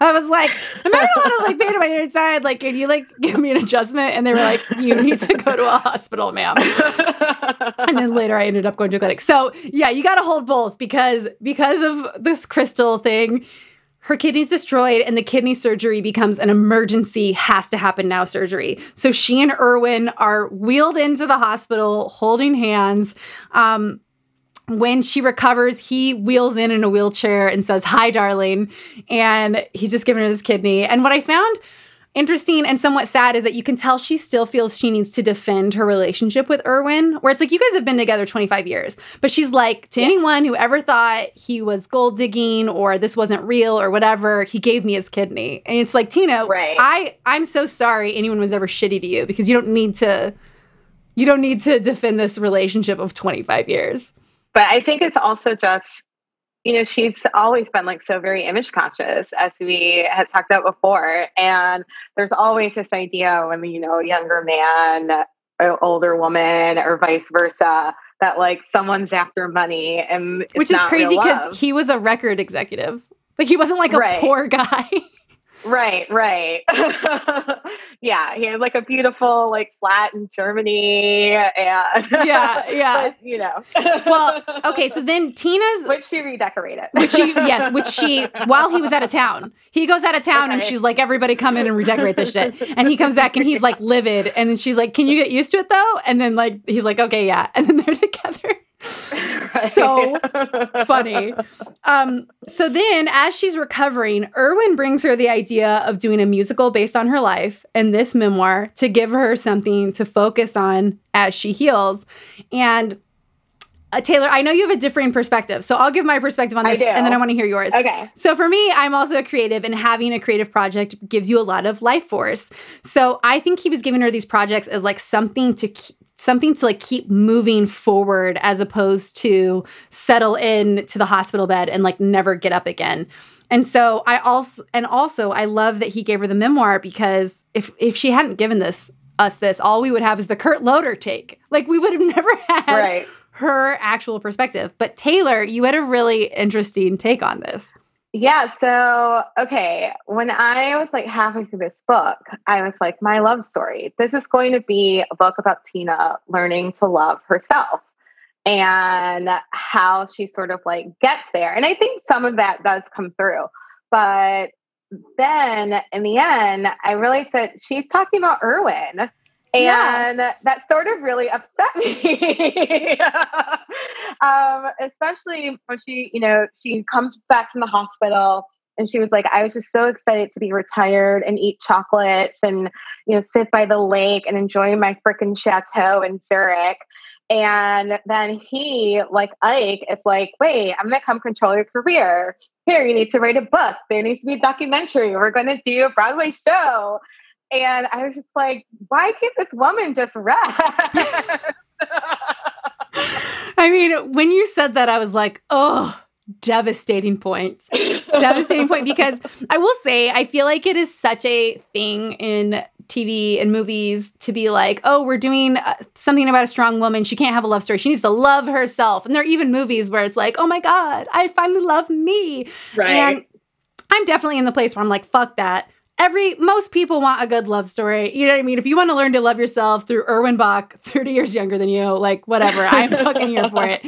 I was like, I'm having a lot of like pain on my inside. Like, can you like give me an adjustment? And they were like, you need to go to a hospital, ma'am. and then later I ended up going to a clinic. So yeah, you got to hold both because because of this crystal thing. Her kidney's destroyed, and the kidney surgery becomes an emergency, has to happen now surgery. So she and Erwin are wheeled into the hospital holding hands. Um, when she recovers, he wheels in in a wheelchair and says, Hi, darling. And he's just giving her this kidney. And what I found interesting and somewhat sad is that you can tell she still feels she needs to defend her relationship with Erwin, where it's like, you guys have been together 25 years. But she's like, to anyone who ever thought he was gold digging or this wasn't real or whatever, he gave me his kidney. And it's like, Tina, right. I, I'm so sorry anyone was ever shitty to you because you don't need to. You don't need to defend this relationship of 25 years. But I think it's also just, you know, she's always been like so very image conscious, as we had talked about before. And there's always this idea when, you know, a younger man, an older woman, or vice versa, that like someone's after money. And which is crazy because he was a record executive. Like he wasn't like a right. poor guy. Right, right. yeah, he had like a beautiful like flat in Germany and Yeah, yeah. but, you know. well, okay, so then Tina's which she redecorated. which she yes, which she while he was out of town. He goes out of town okay. and she's like everybody come in and redecorate this shit. And he comes back and he's like livid and then she's like can you get used to it though? And then like he's like okay, yeah. And then they're together. so funny. Um, so then, as she's recovering, Erwin brings her the idea of doing a musical based on her life and this memoir to give her something to focus on as she heals. And uh, Taylor, I know you have a differing perspective, so I'll give my perspective on this, and then I want to hear yours. Okay. So for me, I'm also a creative, and having a creative project gives you a lot of life force. So I think he was giving her these projects as like something to something to like keep moving forward as opposed to settle in to the hospital bed and like never get up again. And so I also and also I love that he gave her the memoir because if if she hadn't given this us this, all we would have is the Kurt Loder take. Like we would have never had right. her actual perspective. But Taylor, you had a really interesting take on this. Yeah. So, okay. When I was like halfway through this book, I was like, my love story. This is going to be a book about Tina learning to love herself. and how she sort of like gets there. And I think some of that does come through. But then in the end, I realized that she's talking about Erwin. And yeah. that sort of really upset me. um, especially when she, you know, she comes back from the hospital and she was like, I was just so excited to be retired and eat chocolates and, you know, sit by the lake and enjoy my freaking chateau in Zurich. And then he, like Ike, is like, wait, I'm going to come control your career. Here, you need to write a book. There needs to be a documentary. We're going to do a Broadway show. And I was just like, why can't this woman just rest? I mean, when you said that, I was like, oh, devastating point. devastating point because I will say, I feel like it is such a thing in TV and movies to be like, oh, we're doing uh, something about a strong woman. She can't have a love story. She needs to love herself. And there are even movies where it's like, oh my God, I finally love me. Right. And I'm definitely in the place where I'm like, fuck that every most people want a good love story. You know what I mean? If you want to learn to love yourself through Erwin Bach, 30 years younger than you, like whatever, I'm fucking here for it.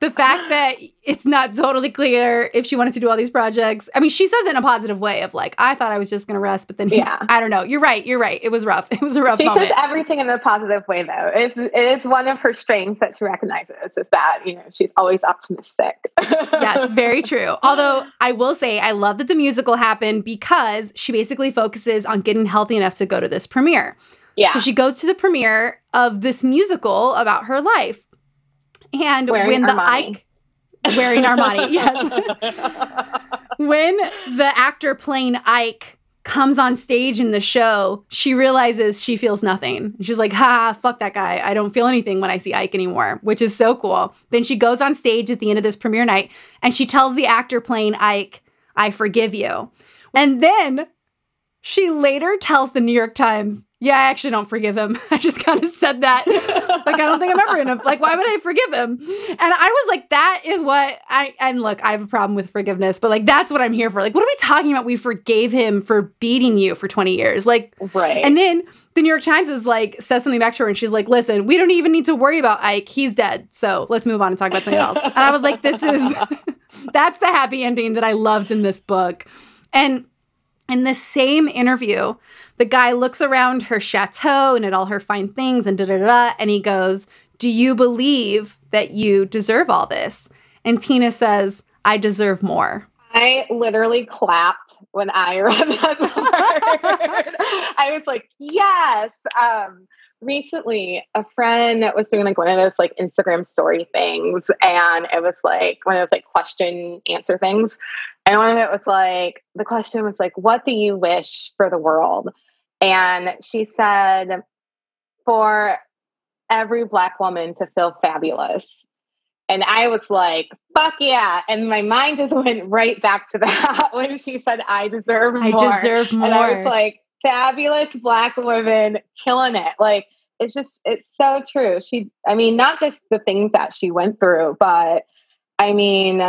The fact that it's not totally clear if she wanted to do all these projects. I mean, she says it in a positive way of like, I thought I was just gonna rest, but then yeah. I don't know. You're right, you're right. It was rough. It was a rough she moment. says everything in a positive way though. It's it's one of her strengths that she recognizes is that, you know, she's always optimistic. yes, very true. Although I will say I love that the musical happened because she basically focuses on getting healthy enough to go to this premiere. Yeah. So she goes to the premiere of this musical about her life. And wearing when the Armani. Ike wearing Armani, yes. when the actor playing Ike comes on stage in the show, she realizes she feels nothing. She's like, ha, fuck that guy. I don't feel anything when I see Ike anymore, which is so cool. Then she goes on stage at the end of this premiere night and she tells the actor playing Ike, I forgive you. And then she later tells the New York Times, yeah, I actually don't forgive him. I just kind of said that. like, I don't think I'm ever gonna, like, why would I forgive him? And I was like, that is what I, and look, I have a problem with forgiveness, but like, that's what I'm here for. Like, what are we talking about? We forgave him for beating you for 20 years. Like, right. And then the New York Times is like, says something back to her and she's like, listen, we don't even need to worry about Ike. He's dead. So let's move on and talk about something else. And I was like, this is, that's the happy ending that I loved in this book. And, in the same interview, the guy looks around her chateau and at all her fine things and da da da, and he goes, Do you believe that you deserve all this? And Tina says, I deserve more. I literally clapped when I read that word. I was like, yes. Um, recently, a friend was doing like one of those like Instagram story things, and it was like one of those like question answer things. And one of it was like, the question was like, what do you wish for the world? And she said, for every Black woman to feel fabulous. And I was like, fuck yeah. And my mind just went right back to that when she said, I deserve more. I deserve more. And I was like, fabulous Black woman killing it. Like, it's just, it's so true. She, I mean, not just the things that she went through, but I mean,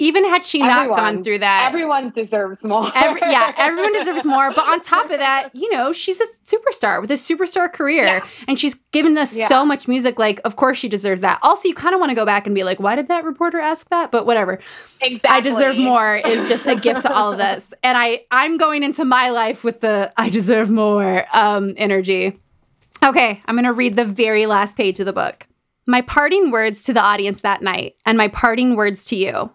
even had she everyone, not gone through that, everyone deserves more. every, yeah, everyone deserves more. But on top of that, you know, she's a superstar with a superstar career, yeah. and she's given us yeah. so much music. Like, of course, she deserves that. Also, you kind of want to go back and be like, why did that reporter ask that? But whatever. Exactly. I deserve more is just a gift to all of this, and I I'm going into my life with the I deserve more um, energy. Okay, I'm going to read the very last page of the book. My parting words to the audience that night, and my parting words to you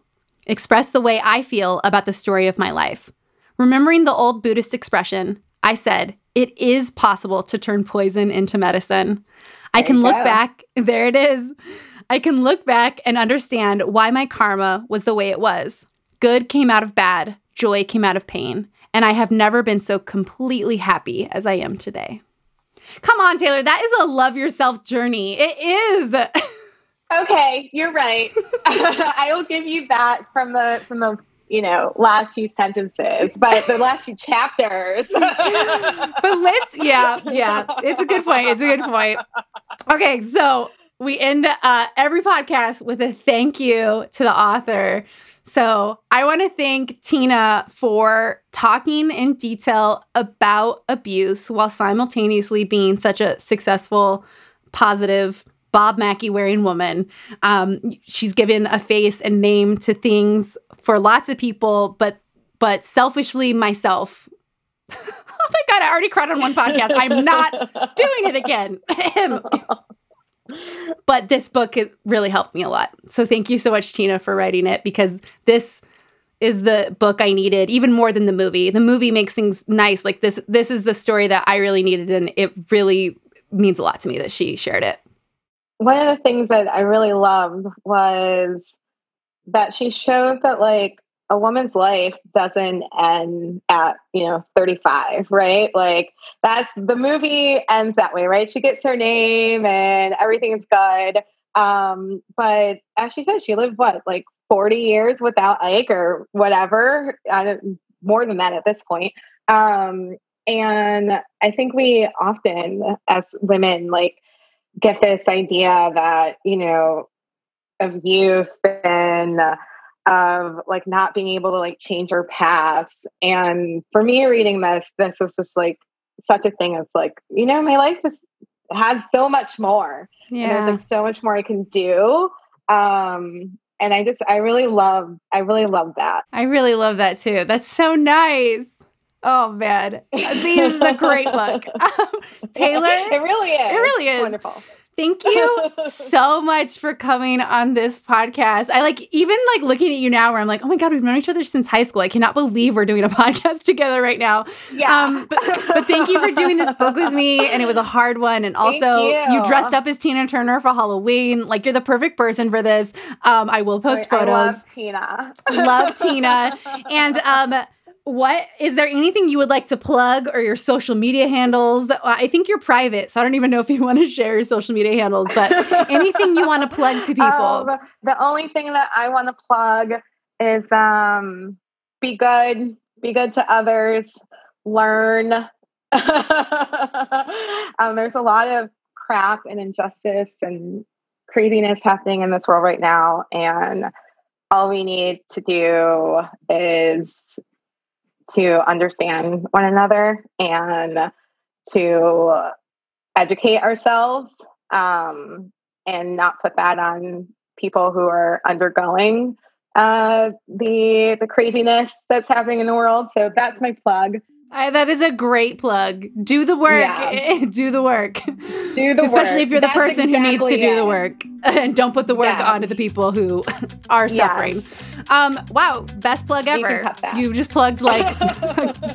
express the way I feel about the story of my life. Remembering the old Buddhist expression, I said, it is possible to turn poison into medicine. There I can look go. back, there it is. I can look back and understand why my karma was the way it was. Good came out of bad, joy came out of pain, and I have never been so completely happy as I am today. Come on, Taylor, that is a love yourself journey. It is. Okay, you're right. I will give you that from the from the you know last few sentences, but the last few chapters. but let's yeah yeah, it's a good point. It's a good point. Okay, so we end uh, every podcast with a thank you to the author. So I want to thank Tina for talking in detail about abuse while simultaneously being such a successful, positive Bob Mackie wearing woman. Um, she's given a face and name to things for lots of people, but but selfishly myself. oh my god, I already cried on one podcast. I'm not doing it again. but this book it really helped me a lot. So thank you so much, Tina, for writing it because this is the book I needed even more than the movie. The movie makes things nice. Like this this is the story that I really needed and it really means a lot to me that she shared it. One of the things that I really loved was that she showed that like a woman's life doesn't end at you know 35 right? Like that's the movie ends that way right? She gets her name and everything's good. Um but as she said she lived what like 40 years without Ike or whatever, more than that at this point. Um, and I think we often, as women, like get this idea that, you know, of youth and of like not being able to like change our paths. And for me, reading this, this was just like such a thing. It's like, you know, my life is has so much more. Yeah. And there's like so much more I can do. Um, and I just I really love I really love that. I really love that too. That's so nice. Oh man, this is a great book, Taylor. It really is. It really is wonderful. Thank you so much for coming on this podcast. I like even like looking at you now where I'm like, oh my God, we've known each other since high school. I cannot believe we're doing a podcast together right now. Yeah. Um, but, but thank you for doing this book with me. And it was a hard one. And also you. you. dressed up as Tina Turner for Halloween. Like you're the perfect person for this. Um, I will post photos. I love Tina. love Tina. And um what is there anything you would like to plug or your social media handles? Uh, I think you're private, so I don't even know if you want to share your social media handles, but anything you want to plug to people. Um, the only thing that I want to plug is um, be good, be good to others, learn. um, there's a lot of crap and injustice and craziness happening in this world right now, and all we need to do is to understand one another and to educate ourselves um, and not put that on people who are undergoing uh, the the craziness that's happening in the world. So that's my plug. I, that is a great plug. Do the work. Yeah. do the work. Do the work. Especially work. if you're the That's person exactly who needs to do it. the work and don't put the work Yeah. onto the people who are Yeah. suffering. Um, wow, best plug ever. You just plugged like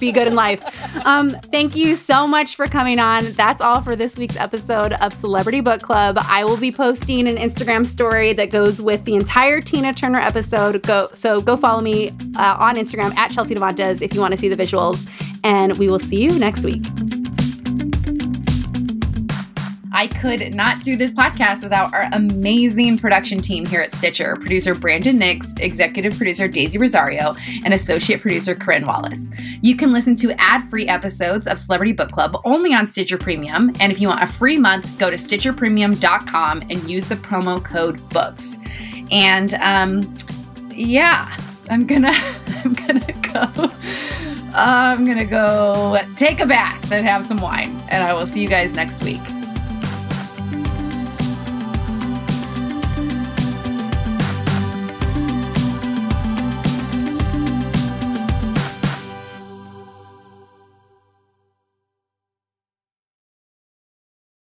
be good in life. Um, thank you so much for coming on. That's all for this week's episode of Celebrity Book Club. I will be posting an Instagram story that goes with the entire Tina Turner episode. Go so go follow me uh, on Instagram at Chelsea Devantez if you want to see the visuals. And we will see you next week. I could not do this podcast without our amazing production team here at Stitcher producer Brandon Nix, executive producer Daisy Rosario, and associate producer Corinne Wallace. You can listen to ad free episodes of Celebrity Book Club only on Stitcher Premium. And if you want a free month, go to StitcherPremium.com and use the promo code BOOKS. And um, yeah, I'm gonna I'm gonna go. I'm gonna go take a bath and have some wine, and I will see you guys next week.